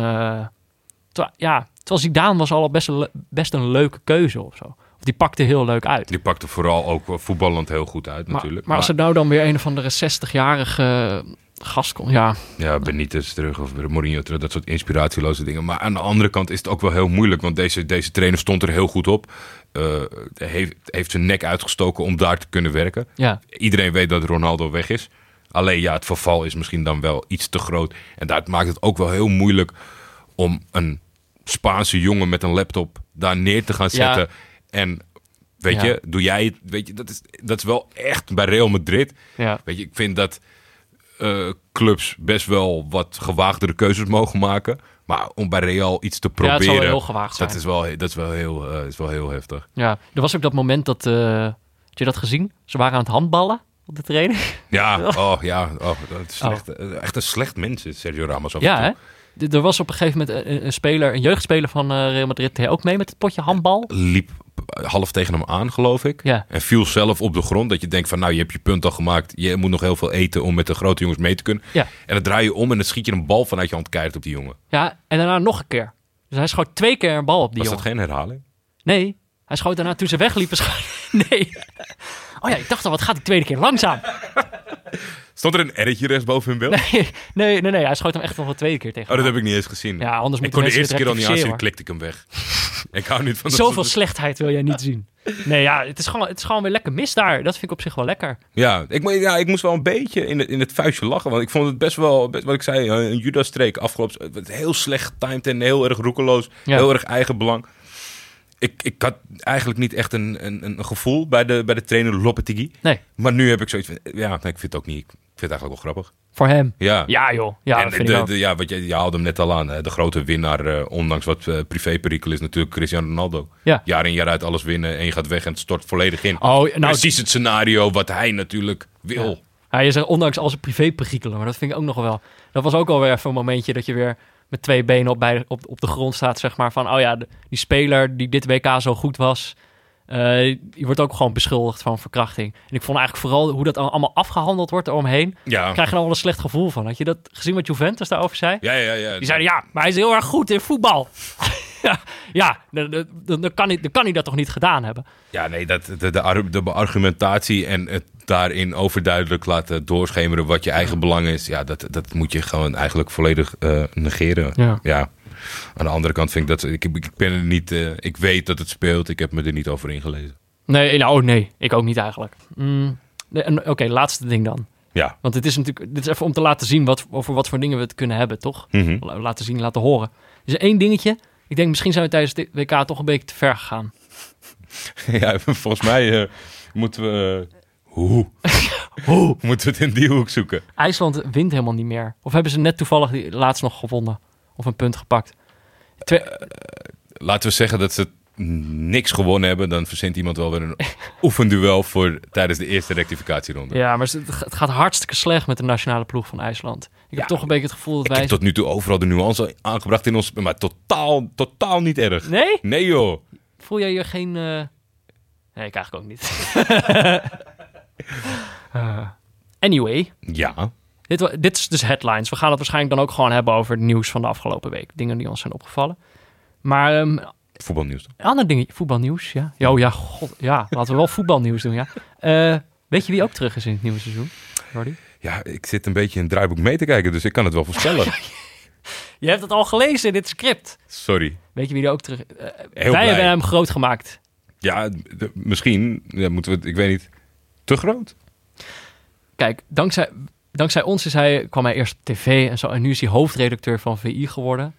Terwijl, ja, terwijl Zidane was al best een, best een leuke keuze of zo. Die pakte heel leuk uit. Die pakte vooral ook wel voetballend heel goed uit Maar, natuurlijk. maar als er nou dan weer een of andere 60-jarige gast komt, ja, Ja, Benitez terug of Mourinho terug, dat soort inspiratieloze dingen. Maar aan de andere kant is het ook wel heel moeilijk, want deze, deze trainer stond er heel goed op. Eh, heeft, heeft zijn nek uitgestoken om daar te kunnen werken. ja, Iedereen weet dat Ronaldo weg is. Alleen ja, het verval is misschien dan wel iets te groot. En dat maakt het ook wel heel moeilijk om een Spaanse jongen met een laptop daar neer te gaan Ja. En weet Ja. je, doe jij het? Weet je, dat is, dat is wel echt bij Real Madrid. ja. Weet je, ik vind dat eh, clubs best wel wat gewaagdere keuzes mogen maken. Maar om bij Real iets te Ja, het zal proberen, wel heel dat is wel, dat is wel, heel, eh, is wel heel heftig. Ja, er was ook dat moment dat, had je dat gezien? Ze waren aan het handballen op de training. Ja, oh ja, oh, dat is slecht, eh, echt een slecht mens is Sergio Ramos. af Ja, hè? Er was op een gegeven moment een, een speler, een jeugdspeler van Real Madrid, deed ook mee met het potje handbal. Liep half tegen hem aan, geloof ik. Ja. En viel zelf op de grond. Dat je denkt van, nou, je hebt je punt al gemaakt. Je moet nog heel veel eten om met de grote jongens mee te kunnen. Ja. En dan draai je om en dan schiet je een bal vanuit je hand keihard op die jongen. Ja, en daarna nog een keer. Dus hij schoot twee keer een bal op die Was jongen. dat geen herhaling? Nee, hij schoot daarna toen ze wegliepen. nee. Oh ja, ik dacht al, wat gaat die tweede keer langzaam? Stond er een R'tje rechtsboven hun beeld? Nee, nee, nee, nee, hij schoot hem echt nog een tweede keer tegen. Oh, dat heb ik niet eens gezien. Ja, anders ik moeten kon de eerste keer al niet aanzien, klikte ik hem weg. ik hou niet van dat Zoveel soort- slechtheid wil jij niet zien. Nee, ja, het is, gewoon, het is gewoon weer lekker mis daar. Dat vind ik op zich wel lekker. Ja ik, ja, ik moest wel een beetje in het, in het vuistje lachen. Want ik vond het best wel, best, wat ik zei, eh, een Judas-streek afgelopen. Heel slecht getimed en heel erg roekeloos. Ja. Heel erg eigen belang. Ik, ik had eigenlijk niet echt een, een, een gevoel bij de, bij de trainer Lopetegui. Nee, Maar nu heb ik zoiets van, ja, ik vind het ook niet. Ik vind het eigenlijk wel grappig. voor hem. Ja. Ja, joh. Ja, en de, ik ook. de- ja, wat je, je haalde hem net al aan. hè, De grote winnaar, eh, ondanks wat eh privéperikel, is natuurlijk Cristiano Ronaldo. Ja. Jaar in jaar uit alles winnen en je gaat weg en het stort volledig in. Oh, nou, Precies het scenario wat hij natuurlijk wil. Ja. Ja, je zegt ondanks al zijn privéperikelen, maar dat vind ik ook nog wel. Dat was ook alweer even een momentje dat je weer met twee benen op, bij, op, op de grond staat, zeg maar. Van, oh ja, de- die speler die dit WK zo goed was, eh, die wordt ook gewoon beschuldigd van verkrachting. En ik vond eigenlijk vooral hoe dat al- allemaal afgehandeld wordt eromheen, Ja. krijg je dan wel een slecht gevoel van. Had je dat gezien wat Juventus daarover zei? Ja, ja, ja. Die zeiden, ja, maar hij is heel erg goed in voetbal. ja, ja dan, dan, dan, kan hij, dan kan hij dat toch niet gedaan hebben? Ja, nee, dat, de, de, ar- de argumentatie en het daarin overduidelijk laten doorschemeren wat je eigen belang is. Ja, dat, dat moet je gewoon eigenlijk volledig eh, negeren. Ja. Aan de andere kant vind ik dat... Ik, ik ben er niet... eh, ik weet dat het speelt. Ik heb me er niet over ingelezen. Nee, nou, nee, ik ook niet eigenlijk. Mm, nee, Oké, laatste ding dan. Ja. Want het is natuurlijk, dit is even om te laten zien wat, over wat voor dingen we het kunnen hebben, toch? Mhm. La- Laten zien, laten horen. Er is één dingetje. Ik denk, misschien zijn we tijdens dit WK toch een beetje te ver gegaan. ja, volgens mij eh, moeten we... hoe? hoe? Moeten we het in die hoek zoeken? IJsland wint helemaal niet meer. Of hebben ze net toevallig die laatst nog gewonnen? Of een punt gepakt? Twee, Laten we zeggen dat ze niks gewonnen hebben. Dan verzint iemand wel weer een oefenduel voor tijdens de eerste rectificatieronde. ja, maar het gaat hartstikke slecht met de nationale ploeg van IJsland. Ik Ja, heb toch een beetje het gevoel dat Ik wij... heb tot nu toe overal de nuance aangebracht in ons... Maar totaal, totaal niet erg. Nee? Nee joh. Voel jij je geen... eh, Nee, ik eigenlijk ook niet. Eh, anyway, Ja. Dit, is dus headlines. We gaan het waarschijnlijk dan ook gewoon hebben over het nieuws van de afgelopen week. Dingen die ons zijn opgevallen. Maar ehm Voetbalnieuws. toch? ander ding, voetbalnieuws, ja. Ja, oh ja, god, ja, laten we wel voetbalnieuws doen, ja. Eh, weet je wie ook terug is in het nieuwe seizoen, Jordi? Ja, ik zit een beetje in het draaiboek mee te kijken, dus ik kan het wel voorspellen. Je hebt het al gelezen in dit script. Sorry. Weet je wie er ook terug... Heel wij blij. hebben hem groot gemaakt. Ja, misschien ja, moeten we het, ik weet niet, te groot. Kijk, dankzij, dankzij ons is hij, kwam hij eerst op tv en zo. En nu is hij hoofdredacteur van VI geworden.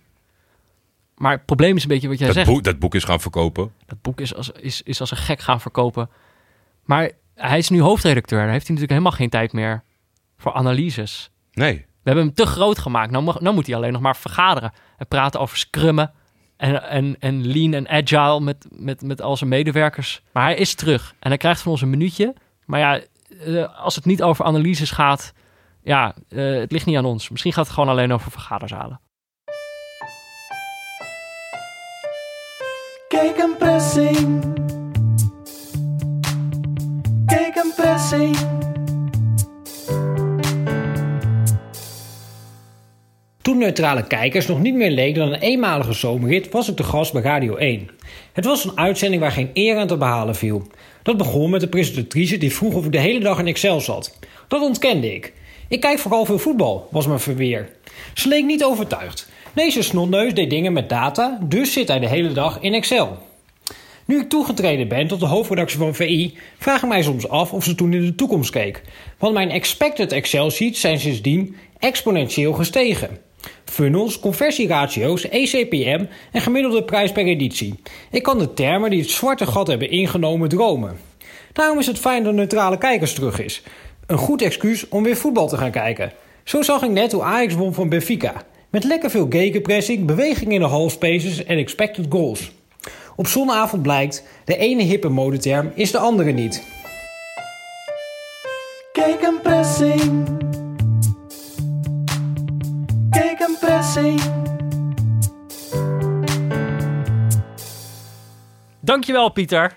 Maar het probleem is een beetje wat jij Dat zegt. boek, dat boek is gaan verkopen. Dat boek is als, is, is als een gek gaan verkopen. Maar hij is nu hoofdredacteur. Daar heeft hij natuurlijk helemaal geen tijd meer voor analyses. Nee. We hebben hem te groot gemaakt. Nou, mag- nou moet hij alleen nog maar vergaderen. En praten over scrummen. En, en, en lean en agile met, met, met al zijn medewerkers. Maar hij is terug. En hij krijgt van ons een minuutje. Maar ja, eh, als het niet over analyses gaat... Ja, eh, het ligt niet aan ons. Misschien gaat het gewoon alleen over vergaderzalen. Kijk een pressing. Kijk een pressing. Toen neutrale kijkers nog niet meer leek dan een eenmalige zomerrit, was ik te gast bij Radio 1. Het was een uitzending waar geen eer aan te behalen viel. Dat begon met de presentatrice die vroeg of ik de hele dag in Excel zat. Dat ontkende ik. Ik kijk vooral veel voetbal, was mijn verweer. Ze leek niet overtuigd. Deze snotneus deed dingen met data, dus zit hij de hele dag in Excel. Nu ik toegetreden ben tot de hoofdredactie van VI, vraag ik mij soms af of ze toen in de toekomst keek. Want mijn expected Excel sheets zijn sindsdien exponentieel gestegen. Funnels, conversieratio's, ECPM en gemiddelde prijs per editie. Ik kan de termen die het zwarte gat hebben ingenomen dromen. Daarom is het fijn dat neutrale kijkers terug is. Een goed excuus om weer voetbal te gaan kijken. Zo zag ik net hoe Ajax won van Benfica. Met lekker veel gegenpressing, beweging in de halfspaces en expected goals. Op zonnavond blijkt, de ene hippe modeterm is de andere niet. Gegenpressing. Gegenpressing. Dankjewel, Pieter.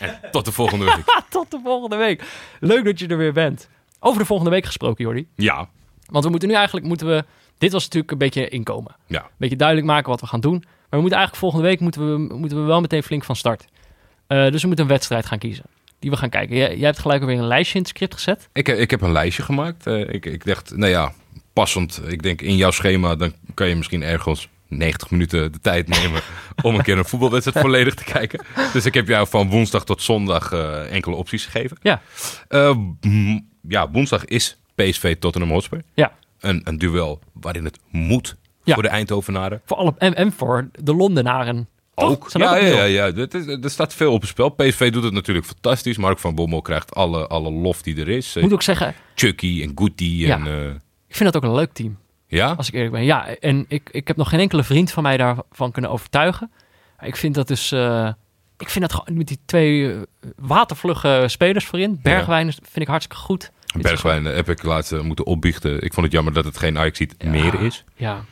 En tot de volgende week. Tot de volgende week. Leuk dat je er weer bent. Over de volgende week gesproken, Jordi. Ja, Want we moeten nu eigenlijk, moeten we, dit was natuurlijk een beetje inkomen. ja. Een beetje duidelijk maken wat we gaan doen. Maar we moeten eigenlijk volgende week moeten we, moeten we wel meteen flink van start. Eh, dus we moeten een wedstrijd gaan kiezen. Die we gaan kijken. Jij, jij hebt gelijk alweer een lijstje in het script gezet. Ik, heb- ik heb een lijstje gemaakt. Eh, ik, ik dacht, nou ja, passend. Ik denk in jouw schema, dan kan je misschien ergens 90 minuten de tijd nemen om een keer een voetbalwedstrijd volledig te kijken. Dus ik heb jou van woensdag tot zondag eh, enkele opties gegeven. Ja. Eh, ja, woensdag is PSV Tottenham Hotspur. Ja. Een, een duel waarin het moet Ja. voor de Eindhovenaren. Voor alle, en, en voor de Londenaren. Ook. Ja, ook ja, ja, ja. Er, staat veel op het spel. PSV doet het natuurlijk fantastisch. Mark van Bommel krijgt alle, alle lof die er is. Moet ook zeggen, Chucky en Guti Ja. en... eh, ik vind dat ook een leuk team. ja? Als ik eerlijk ben. Ja, en ik, ik heb nog geen enkele vriend van mij daarvan kunnen overtuigen. Ik vind dat dus... eh, ik vind dat gewoon met die twee eh, watervlugge spelers voorin. Bergwijn vind ik hartstikke goed. Bergwijn eh, heb ik laatst eh, moeten opbiechten. Ik vond het jammer dat het geen ajax Ja. meer is. Ja.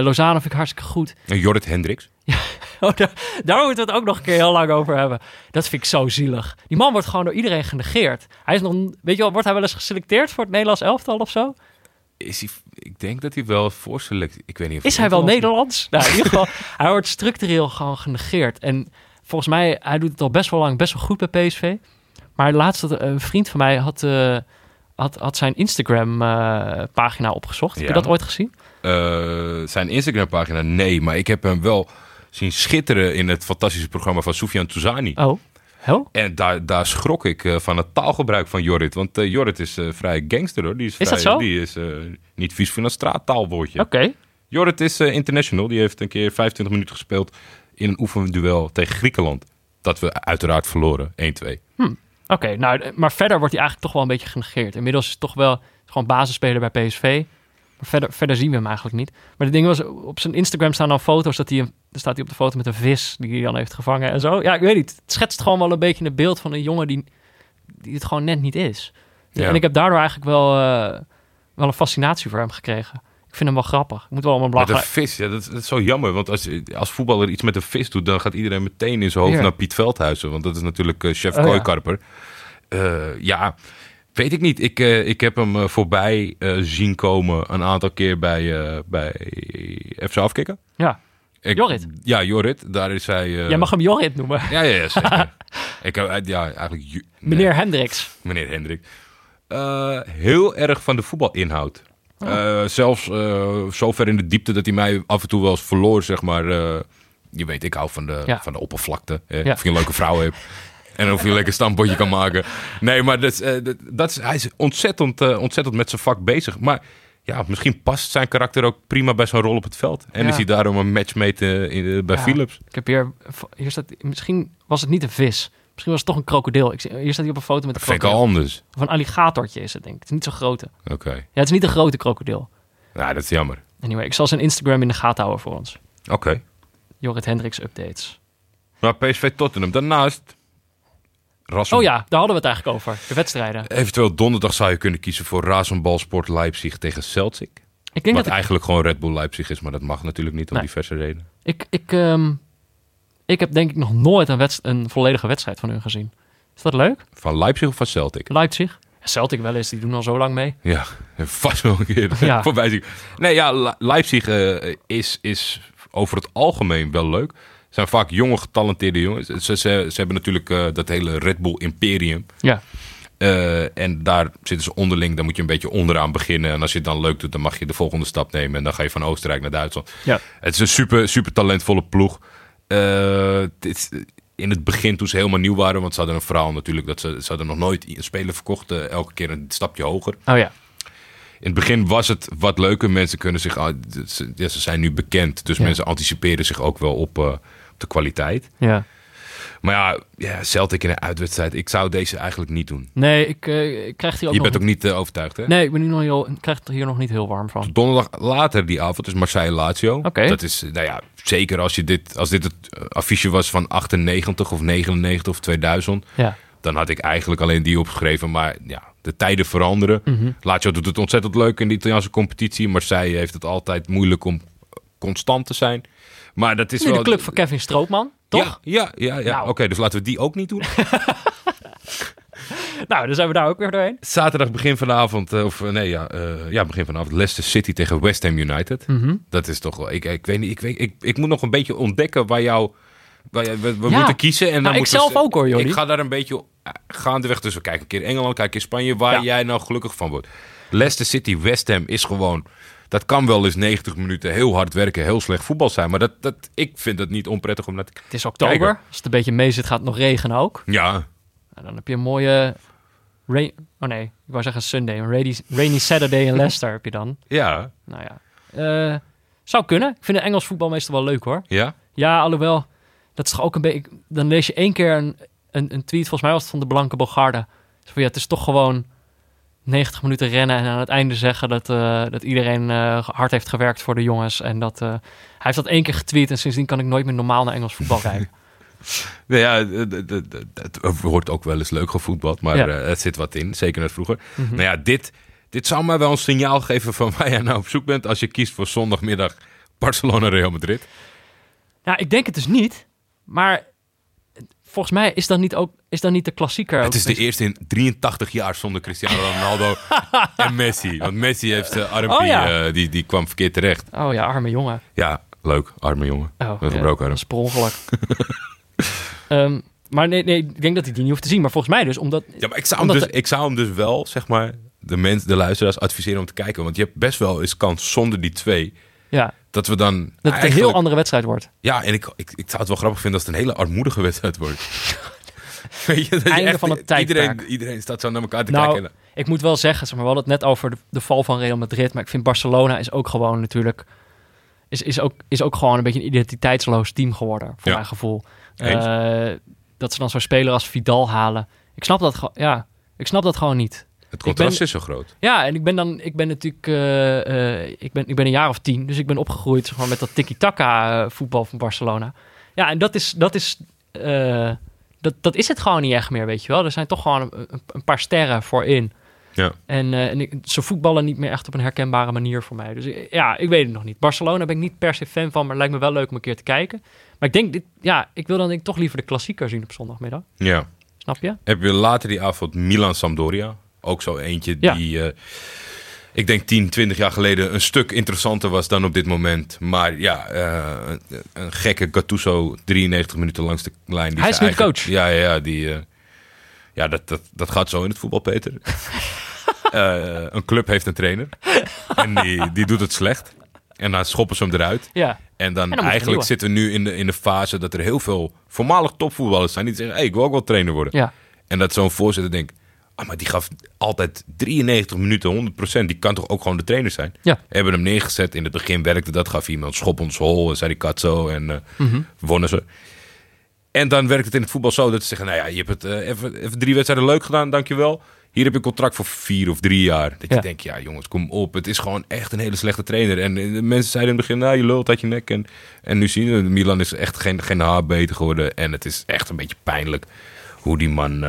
Lozano vind ik hartstikke goed. En Jorrit Hendricks. Oh, daar, daar moeten we het ook nog een keer heel lang over hebben. Dat vind ik zo zielig. Die man wordt gewoon door iedereen genegeerd. Hij is nog, weet je wel, wordt hij wel eens geselecteerd voor het Nederlands elftal of zo? Is hij, ik denk dat hij wel voorselectie... Ik weet niet of Is hij wel Nederlands? Nou, in ieder geval, hij wordt structureel gewoon genegeerd. En volgens mij, hij doet het al best wel lang best wel goed bij PSV. Maar laatst een vriend van mij had, eh, had, had zijn Instagram-pagina opgezocht. Heb je dat ooit gezien? Eh, zijn Instagram pagina? Nee, maar ik heb hem wel zien schitteren in het fantastische programma van Soufiane Touzani. Oh, En daar, daar schrok ik eh, van het taalgebruik van Jorrit. Want eh, Jorrit is eh, vrij gangster hoor. Die is, Is dat zo? Die is niet vies van een straattaalwoordje. Oké. Jorrit is international. Die heeft een keer 25 minuten gespeeld in een oefenduel tegen Griekenland. Dat we uiteraard verloren, 1-2. Oké, nou, maar verder wordt hij eigenlijk toch wel een beetje genegeerd. Inmiddels is het toch wel gewoon basisspeler bij PSV. Maar verder, verder zien we hem eigenlijk niet. Maar het ding was, op zijn Instagram staan al foto's dat hij, een- dan staat hij op de foto met een vis die hij dan heeft gevangen en zo. Ja, ik weet niet. Het schetst gewoon wel een beetje een beeld van een jongen die, die het gewoon net niet is. Ja. En ik heb daardoor eigenlijk wel, eh, wel een fascinatie voor hem gekregen. Ik vind hem wel grappig. Ik moet wel allemaal Met een vis, ja, dat, is, dat is zo jammer. Want als, als voetballer iets met een vis doet, dan gaat iedereen meteen in zijn hoofd Ja. naar Piet Veldhuizen. Want dat is natuurlijk eh, chef Oh, ja. Eh, ja, weet ik niet. Ik, ik heb hem voorbij zien komen een aantal keer bij, bij FC Afkikken. Ja, Ik- Jorrit? Ja, Jorrit. Daar is hij... eh, jij mag hem Jorrit noemen. Ja, ja, ja, zeker. ik heb, eh, ja, eigenlijk... Nee, Meneer Hendricks. meneer Hendrik. Eh, heel erg van de voetbalinhoud. Oh. Zelfs zo ver in de diepte dat hij mij af en toe wel eens verloor, zeg maar. je weet, ik hou van de, Ja. van de oppervlakte. Ja. Of je een leuke vrouw hebt. En of je een lekker stampotje kan maken. Nee, maar dat, is, dat, dat is, hij is ontzettend, ontzettend met zijn vak bezig. Maar ja, misschien past zijn karakter ook prima bij zijn rol op het veld. En Ja. is hij daarom een matchmate in, bij Ja. Philips. Ik heb hier, hier staat, misschien was het niet een vis. Misschien was het toch een krokodil. Ik, zie- hier staat hij op een foto met een Dat vind ik krokodil. anders. Of een alligatortje is het, denk ik. Het is niet zo'n grote. Oké. Ja, het is niet een grote krokodil. Nou, dat is jammer. Anyway, ik zal zijn Instagram in de gaten houden voor ons. Oké. Jorrit Hendricks updates. Maar PSV Tottenham. Daarnaast... Rassen. Oh ja, daar hadden we het eigenlijk over. De wedstrijden. Eventueel donderdag zou je kunnen kiezen voor Razenbalsport Leipzig tegen Celtic. Ik denk Wat dat ik, eigenlijk gewoon Red Bull Leipzig is, maar dat mag natuurlijk niet om Nee. diverse redenen. ik, ik, ehm, ik heb denk ik nog nooit een, wedst- een volledige wedstrijd van hun gezien. Is dat leuk? Van Leipzig of van Celtic? Leipzig? Celtic wel eens, die doen al zo lang mee. Ja, vast wel een keer Ja. voorbij zien. Nee, ja, Le- Leipzig eh, is, is over het algemeen wel leuk. Zijn vaak jonge, getalenteerde jongens. Ze, ze, ze hebben natuurlijk eh, dat hele Red Bull Imperium. Ja, Eh, en daar zitten ze onderling. Dan moet je een beetje onderaan beginnen. En als je het dan leuk doet, dan mag je de volgende stap nemen. En dan ga je van Oostenrijk naar Duitsland. ja. Het is een super, super talentvolle ploeg. Eh, in het begin, toen ze helemaal nieuw waren, want ze hadden een verhaal natuurlijk dat ze, ze hadden nog nooit een speler verkocht. elke keer een stapje hoger. Oh ja. In het begin was het wat leuker. Mensen kunnen zich. Ze, ja, ze zijn nu bekend. Dus Ja. mensen anticiperen zich ook wel op, op de kwaliteit. ja. Maar ja, ja, Celtic in een uitwedstrijd. Ik zou deze eigenlijk niet doen. Nee, ik, eh, krijg hier ook Je nog... bent ook niet eh, overtuigd, hè? Nee, ik, ben nu nog heel, ik krijg er hier nog niet heel warm van. Donderdag later die avond is Marseille-Lazio. Oké. Dat is, nou ja, zeker als, je dit, als dit het eh, affiche was van 98 of 99 of 2000. Ja. Dan had ik eigenlijk alleen die opgeschreven. Maar ja, de tijden veranderen. Mhm. Lazio doet het ontzettend leuk in de Italiaanse competitie. Marseille heeft het altijd moeilijk om constant te zijn. Maar dat is wel... de club van Kevin Stroopman, toch? Ja, ja, ja. ja. Nou. Oké, dus laten we die ook niet doen. Nou, dan zijn we daar ook weer doorheen. Zaterdag begin vanavond, eh, of eh, nee, ja, eh, ja, begin vanavond. Leicester City tegen West Ham United. Mhm. Dat is toch wel. Ik, ik weet niet. Ik, weet, ik, ik moet nog een beetje ontdekken waar jou. Waar we we Ja. moeten kiezen. En dan Nou, ik we- zelf ook, hoor, Jordi. Ik ga daar een beetje gaandeweg tussen. Kijk een keer Engeland, kijk in Spanje. Waar Ja. jij nou gelukkig van wordt. Leicester City, West Ham is gewoon. Dat kan wel eens 90 minuten heel hard werken, heel slecht voetbal zijn. Maar dat, dat, ik vind het niet onprettig om naar te Het is oktober. Kijken. Als het een beetje mee zit, gaat het nog regenen ook. Ja, En dan heb je een mooie... Rain... Oh nee, ik wou zeggen Sunday. Een rainy, rainy Saturday in Leicester heb je dan. ja, Nou ja. Eh, zou kunnen. Ik vind de Engels voetbal meestal wel leuk hoor. ja. Ja, alhoewel, dat is toch ook een beetje... Dan lees je één keer een, een, een tweet, volgens mij was het van de Blanke Bogarde. Van, ja, het is toch gewoon 90 minuten rennen en aan het einde zeggen dat, eh, dat iedereen eh, hard heeft gewerkt voor de jongens. En dat, eh, hij heeft dat één keer getweet en sindsdien kan ik nooit meer normaal naar Engels voetbal kijken. Nou ja, het wordt ook wel eens leuk gevoetbald, maar Ja. het zit wat in, zeker net vroeger. Mhm. Nou ja, dit, dit zou mij wel een signaal geven van waar jij nou op zoek bent als je kiest voor zondagmiddag Barcelona-Real Madrid. Ja, ik denk het dus niet, maar volgens mij is dat niet, ook, is dat niet de klassieker. Het is de eerste in 83 jaar zonder Cristiano Ronaldo en Messi. Want Messi heeft uh, armpje, Oh ja. eh, die, die kwam verkeerd terecht. Oh ja, arme jongen. Ja, leuk, arme jongen. Oh, Met gebroken arm. Dat. Ehm, maar nee, nee, ik denk dat hij die niet hoeft te zien. Maar volgens mij dus, omdat... Ja, maar ik zou, hem dus, ik zou hem dus wel, zeg maar, de, mens, de luisteraars adviseren om te kijken. Want je hebt best wel eens kans zonder die twee, Ja, dat we dan dat het een heel andere wedstrijd wordt. Ja, en ik, ik, ik zou het wel grappig vinden als het een hele armoedige wedstrijd wordt. Weet je, Einde echt- van het tijdperk. iedereen, iedereen staat zo naar elkaar te Nou, kijken. ik moet wel zeggen, zeg maar, we hadden het net over de, de val van Real Madrid. Maar ik vind Barcelona is ook gewoon natuurlijk... Is, is, ook, is ook gewoon een beetje een identiteitsloos team geworden, voor Ja. mijn gevoel. Eh, dat ze dan zo'n speler als Vidal halen. Ik snap dat, ja, ik snap dat gewoon niet. Het contrast ben- is zo groot. Ja, en ik ben dan, ik ben natuurlijk, eh, eh, ik, ben, ik ben een jaar of tien, dus ik ben opgegroeid zeg maar, met dat tiki-taka eh, voetbal van Barcelona. Ja, en dat is, dat is, dat, dat is het gewoon niet echt meer, weet je wel. Er zijn toch gewoon een, een- paar sterren voorin. Ja. En, en ik, ze voetballen niet meer echt op een herkenbare manier voor mij. Dus ja, ik weet het nog niet. Barcelona ben ik niet per se fan van, maar het lijkt me wel leuk om een keer te kijken. Maar ik denk, dit, ja, ik wil dan denk ik toch liever de klassieker zien op zondagmiddag. Ja. Snap je? Heb je later die avond Milan-Sampdoria. Ook zo eentje Ja. die, eh, ik denk 10, 20 jaar geleden een stuk interessanter was dan op dit moment. Maar ja, eh, een, gekke Gattuso 93 minuten langs de lijn. Die Hij is nu eigen- coach. Ja, ja, die, eh, ja dat, dat, dat gaat zo in het voetbal, Peter. Een club heeft een trainer. en die, die doet het slecht. En dan schoppen ze hem eruit. Ja. En dan, En dan eigenlijk zitten we nu in de, in de fase dat er heel veel voormalig topvoetballers zijn die zeggen: hey, ik wil ook wel trainer worden. Ja. En dat zo'n voorzitter denkt: ah, maar die gaf altijd 93 minuten, 100%. Die kan toch ook gewoon de trainer zijn? Ja. Hebben hem neergezet. In het begin werkte dat. Gaf iemand schop ons hol. En zei die kat zo. En Mhm. wonnen ze. En dan werkt het in het voetbal zo dat ze zeggen: Nou ja, je hebt het eh, even, even drie wedstrijden leuk gedaan, dankjewel. Hier heb je een contract voor vier of drie jaar. Dat je denkt: Ja, jongens, kom op. Het is gewoon echt een hele slechte trainer. En eh, de mensen zeiden in het begin: Nou, je lult uit je nek. En, en nu zien we, Milan is echt geen, geen haar beter geworden. En het is echt een beetje pijnlijk hoe die man.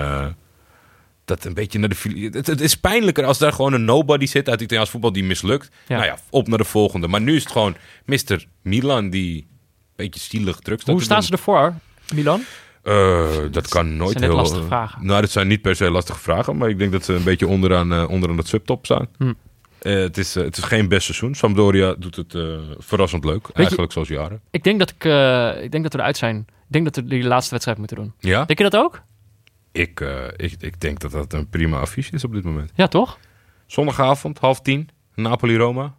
Dat een beetje naar de het, het is pijnlijker als daar gewoon een nobody zit uit Italiaans voetbal die mislukt. Ja. Nou ja, op naar de volgende. Maar nu is het gewoon Mr. Milan die een beetje stielig druk staat. Hoe staan ze ervoor, Milan? Eh, dat kan nooit zijn heel... lastige vragen. Nou, dat zijn niet per se lastige vragen, maar ik denk dat ze een beetje onderaan, eh onderaan het subtop staan. Hm. Eh, het, is, het is geen best seizoen. Sampdoria doet het verrassend leuk, eigenlijk zoals jaren. Ik denk dat, ik, ik denk dat we eruit zijn. Ik denk dat we die laatste wedstrijd moeten doen. Ja? Denk je dat ook? Ik, eh, ik, ik denk dat dat een prima affiche is op dit moment. Ja, toch? Zondagavond, half tien, Napoli-Roma.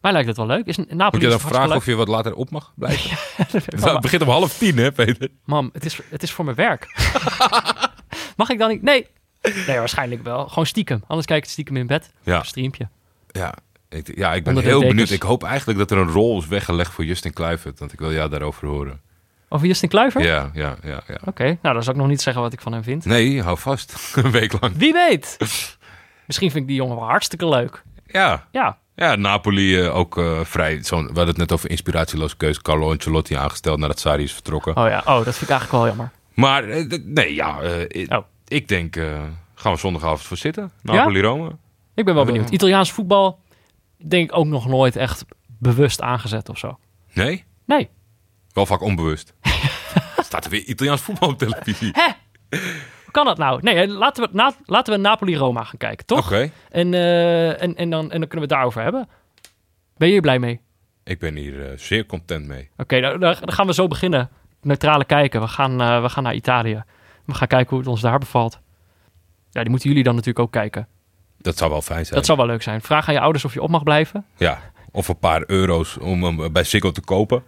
Mij lijkt het wel leuk. Is Napoli Moet je dan vragen of je wat later op mag blijven? Het begint om half tien, hè, Peter? Mam, het is, het is voor mijn werk. Mag ik dan niet? Nee. Nee, waarschijnlijk wel. Gewoon stiekem. Anders kijk ik het stiekem in bed. Ja. Een streampje. Ja, ik, ja, ik ben heel benieuwd. Ik hoop eigenlijk dat er een rol is weggelegd voor Justin Kluivert. Want ik wil jou daarover horen. Over Justin Kluivert? Ja, ja, ja. ja. Oké, nou dan zal ik nog niet zeggen wat ik van hem vind. Nee, hou vast. een week lang. Wie weet. Misschien vind ik die jongen wel hartstikke leuk. Ja, Ja, ja Napoli eh, ook eh, vrij. Zo, we hadden het net over inspiratieloze keuze. Carlo Ancelotti aangesteld nadat Sarri is vertrokken. oh ja. Oh, dat vind ik eigenlijk wel jammer. Maar eh, nee, ja. ik, Oh. ik denk, gaan we zondagavond voor zitten. Napoli-Rome. Ik ben wel benieuwd. Italiaans voetbal denk ik ook nog nooit echt bewust aangezet of zo. Nee? Nee. Wel vaak onbewust. Staat er weer Italiaans voetbal op televisie? Hè? Hoe kan dat nou? Nee, laten we, na, laten we Napoli-Roma gaan kijken, toch? Oké. En, eh, en, en, dan, en dan kunnen we het daarover hebben. Ben je hier blij mee? Ik ben hier eh, zeer content mee. Oké, dan, dan gaan we zo beginnen. Neutrale kijken. We gaan, eh, we gaan naar Italië. We gaan kijken hoe het ons daar bevalt. Ja, die moeten jullie dan natuurlijk ook kijken. Dat zou wel fijn zijn. Dat zou wel leuk zijn. Vraag aan je ouders of je op mag blijven. Ja, of een paar euro's om hem bij Ziggo te kopen.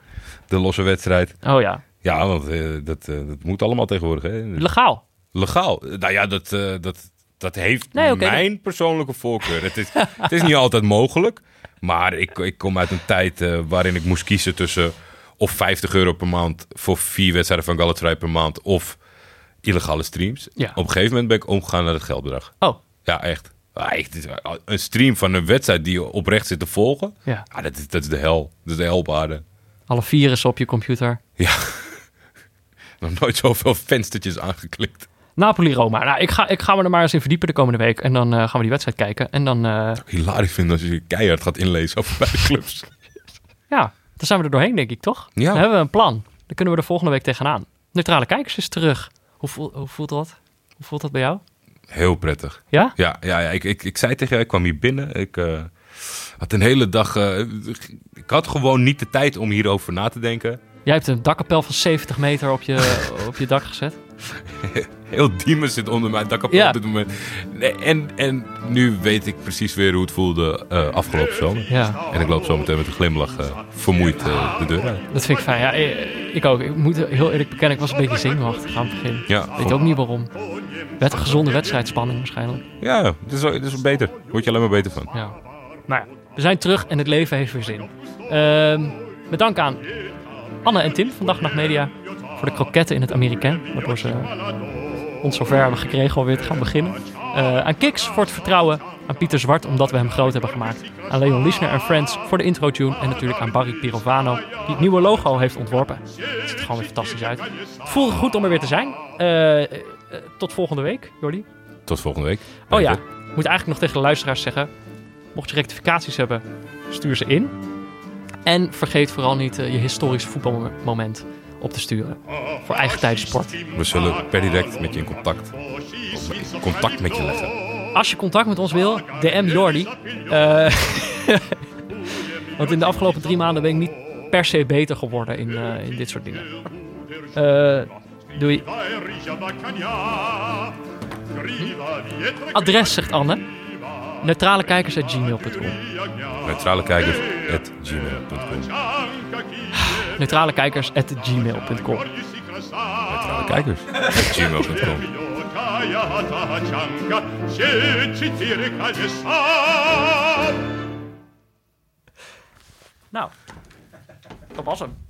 De losse wedstrijd. Oh ja, Ja, want eh, dat, eh, dat moet allemaal tegenwoordig. Hè? legaal. Legaal. Nou ja, dat, eh, dat, dat heeft Nee, mijn persoonlijke voorkeur. Het is, het is niet altijd mogelijk. Maar ik, ik kom uit een tijd eh, waarin ik moest kiezen tussen... of 50 euro per maand voor vier wedstrijden van Galatasaray per maand... of illegale streams. Ja. Op een gegeven moment ben ik omgegaan naar het geldbedrag. Oh, Ja, echt. Ah, Een stream van een wedstrijd die je oprecht zit te volgen... ja. Ah, dat, is, dat is de hel. Dat is de hel op aarde. Alle virussen op je computer. Ja. Nog nooit zoveel venstertjes aangeklikt. Napoli-Roma. Nou, ik ga, ik ga me er maar eens in verdiepen de komende week. En dan eh, gaan we die wedstrijd kijken. En dan, eh, Hilarisch vinden als je je keihard gaat inlezen over beide clubs. ja, dan zijn we er doorheen, denk ik, toch? Ja. Dan hebben we een plan. Dan kunnen we er volgende week tegenaan. Neutrale kijkers is terug. Hoe, voel, hoe voelt dat? Hoe voelt dat bij jou? Heel prettig. Ja? Ja, ja, ja ik, ik, ik zei tegen jou, ik kwam hier binnen. Ik eh, had een hele dag... eh, ik had gewoon niet de tijd om hierover na te denken. Jij hebt een dakkapel van 70 meter op je, op je dak gezet. Heel Diemen zit onder mijn dakkapel Ja. op dit moment. En, en nu weet ik precies weer hoe het voelde eh, afgelopen zomer. Ja, En ik loop zo meteen met een glimlach vermoeid de deur uit. dat vind ik fijn. Ja, ik, ik ook. Ik moet heel eerlijk bekennen, ik was een beetje zenuwachtig aan het begin. Ja, Weet ook niet waarom. Een gezonde wedstrijdspanning waarschijnlijk. ja het is, het is beter. Daar word je alleen maar beter van. Ja. Nou ja, we zijn terug en het leven heeft weer zin. Ehm met dank aan Anne en Tim van Dag Nacht Media voor de kroketten in het Amerikaan. Waardoor ze ons zover hebben gekregen om weer te gaan beginnen. Eh, aan Kiks voor het vertrouwen. Aan Pieter Zwart omdat we hem groot hebben gemaakt. Aan Leon Liesner en Friends voor de intro tune. En natuurlijk aan Barry Pirovano die het nieuwe logo heeft ontworpen. Het ziet er gewoon weer fantastisch uit. Het voelde goed om er weer te zijn. Eh, eh, tot volgende week, Jordi. Tot volgende week. Oh ja, ik moet eigenlijk nog tegen de luisteraars zeggen: mocht je rectificaties hebben, stuur ze in. En vergeet vooral niet eh, je historisch voetbalmoment op te sturen. Voor eigen tijdsport. We zullen per direct met je in contact, in contact met je leggen. Als je contact met ons wil, DM Jordi. Eh, want in de afgelopen drie maanden ben ik niet per se beter geworden in, in dit soort dingen. Doei. Adres, zegt Anne. Neutrale kijkers at gmail.com. Neutrale kijkers Neutrale kijkers at gmail.com. Neutrale kijkers at gmail.com. Nou, dat was hem.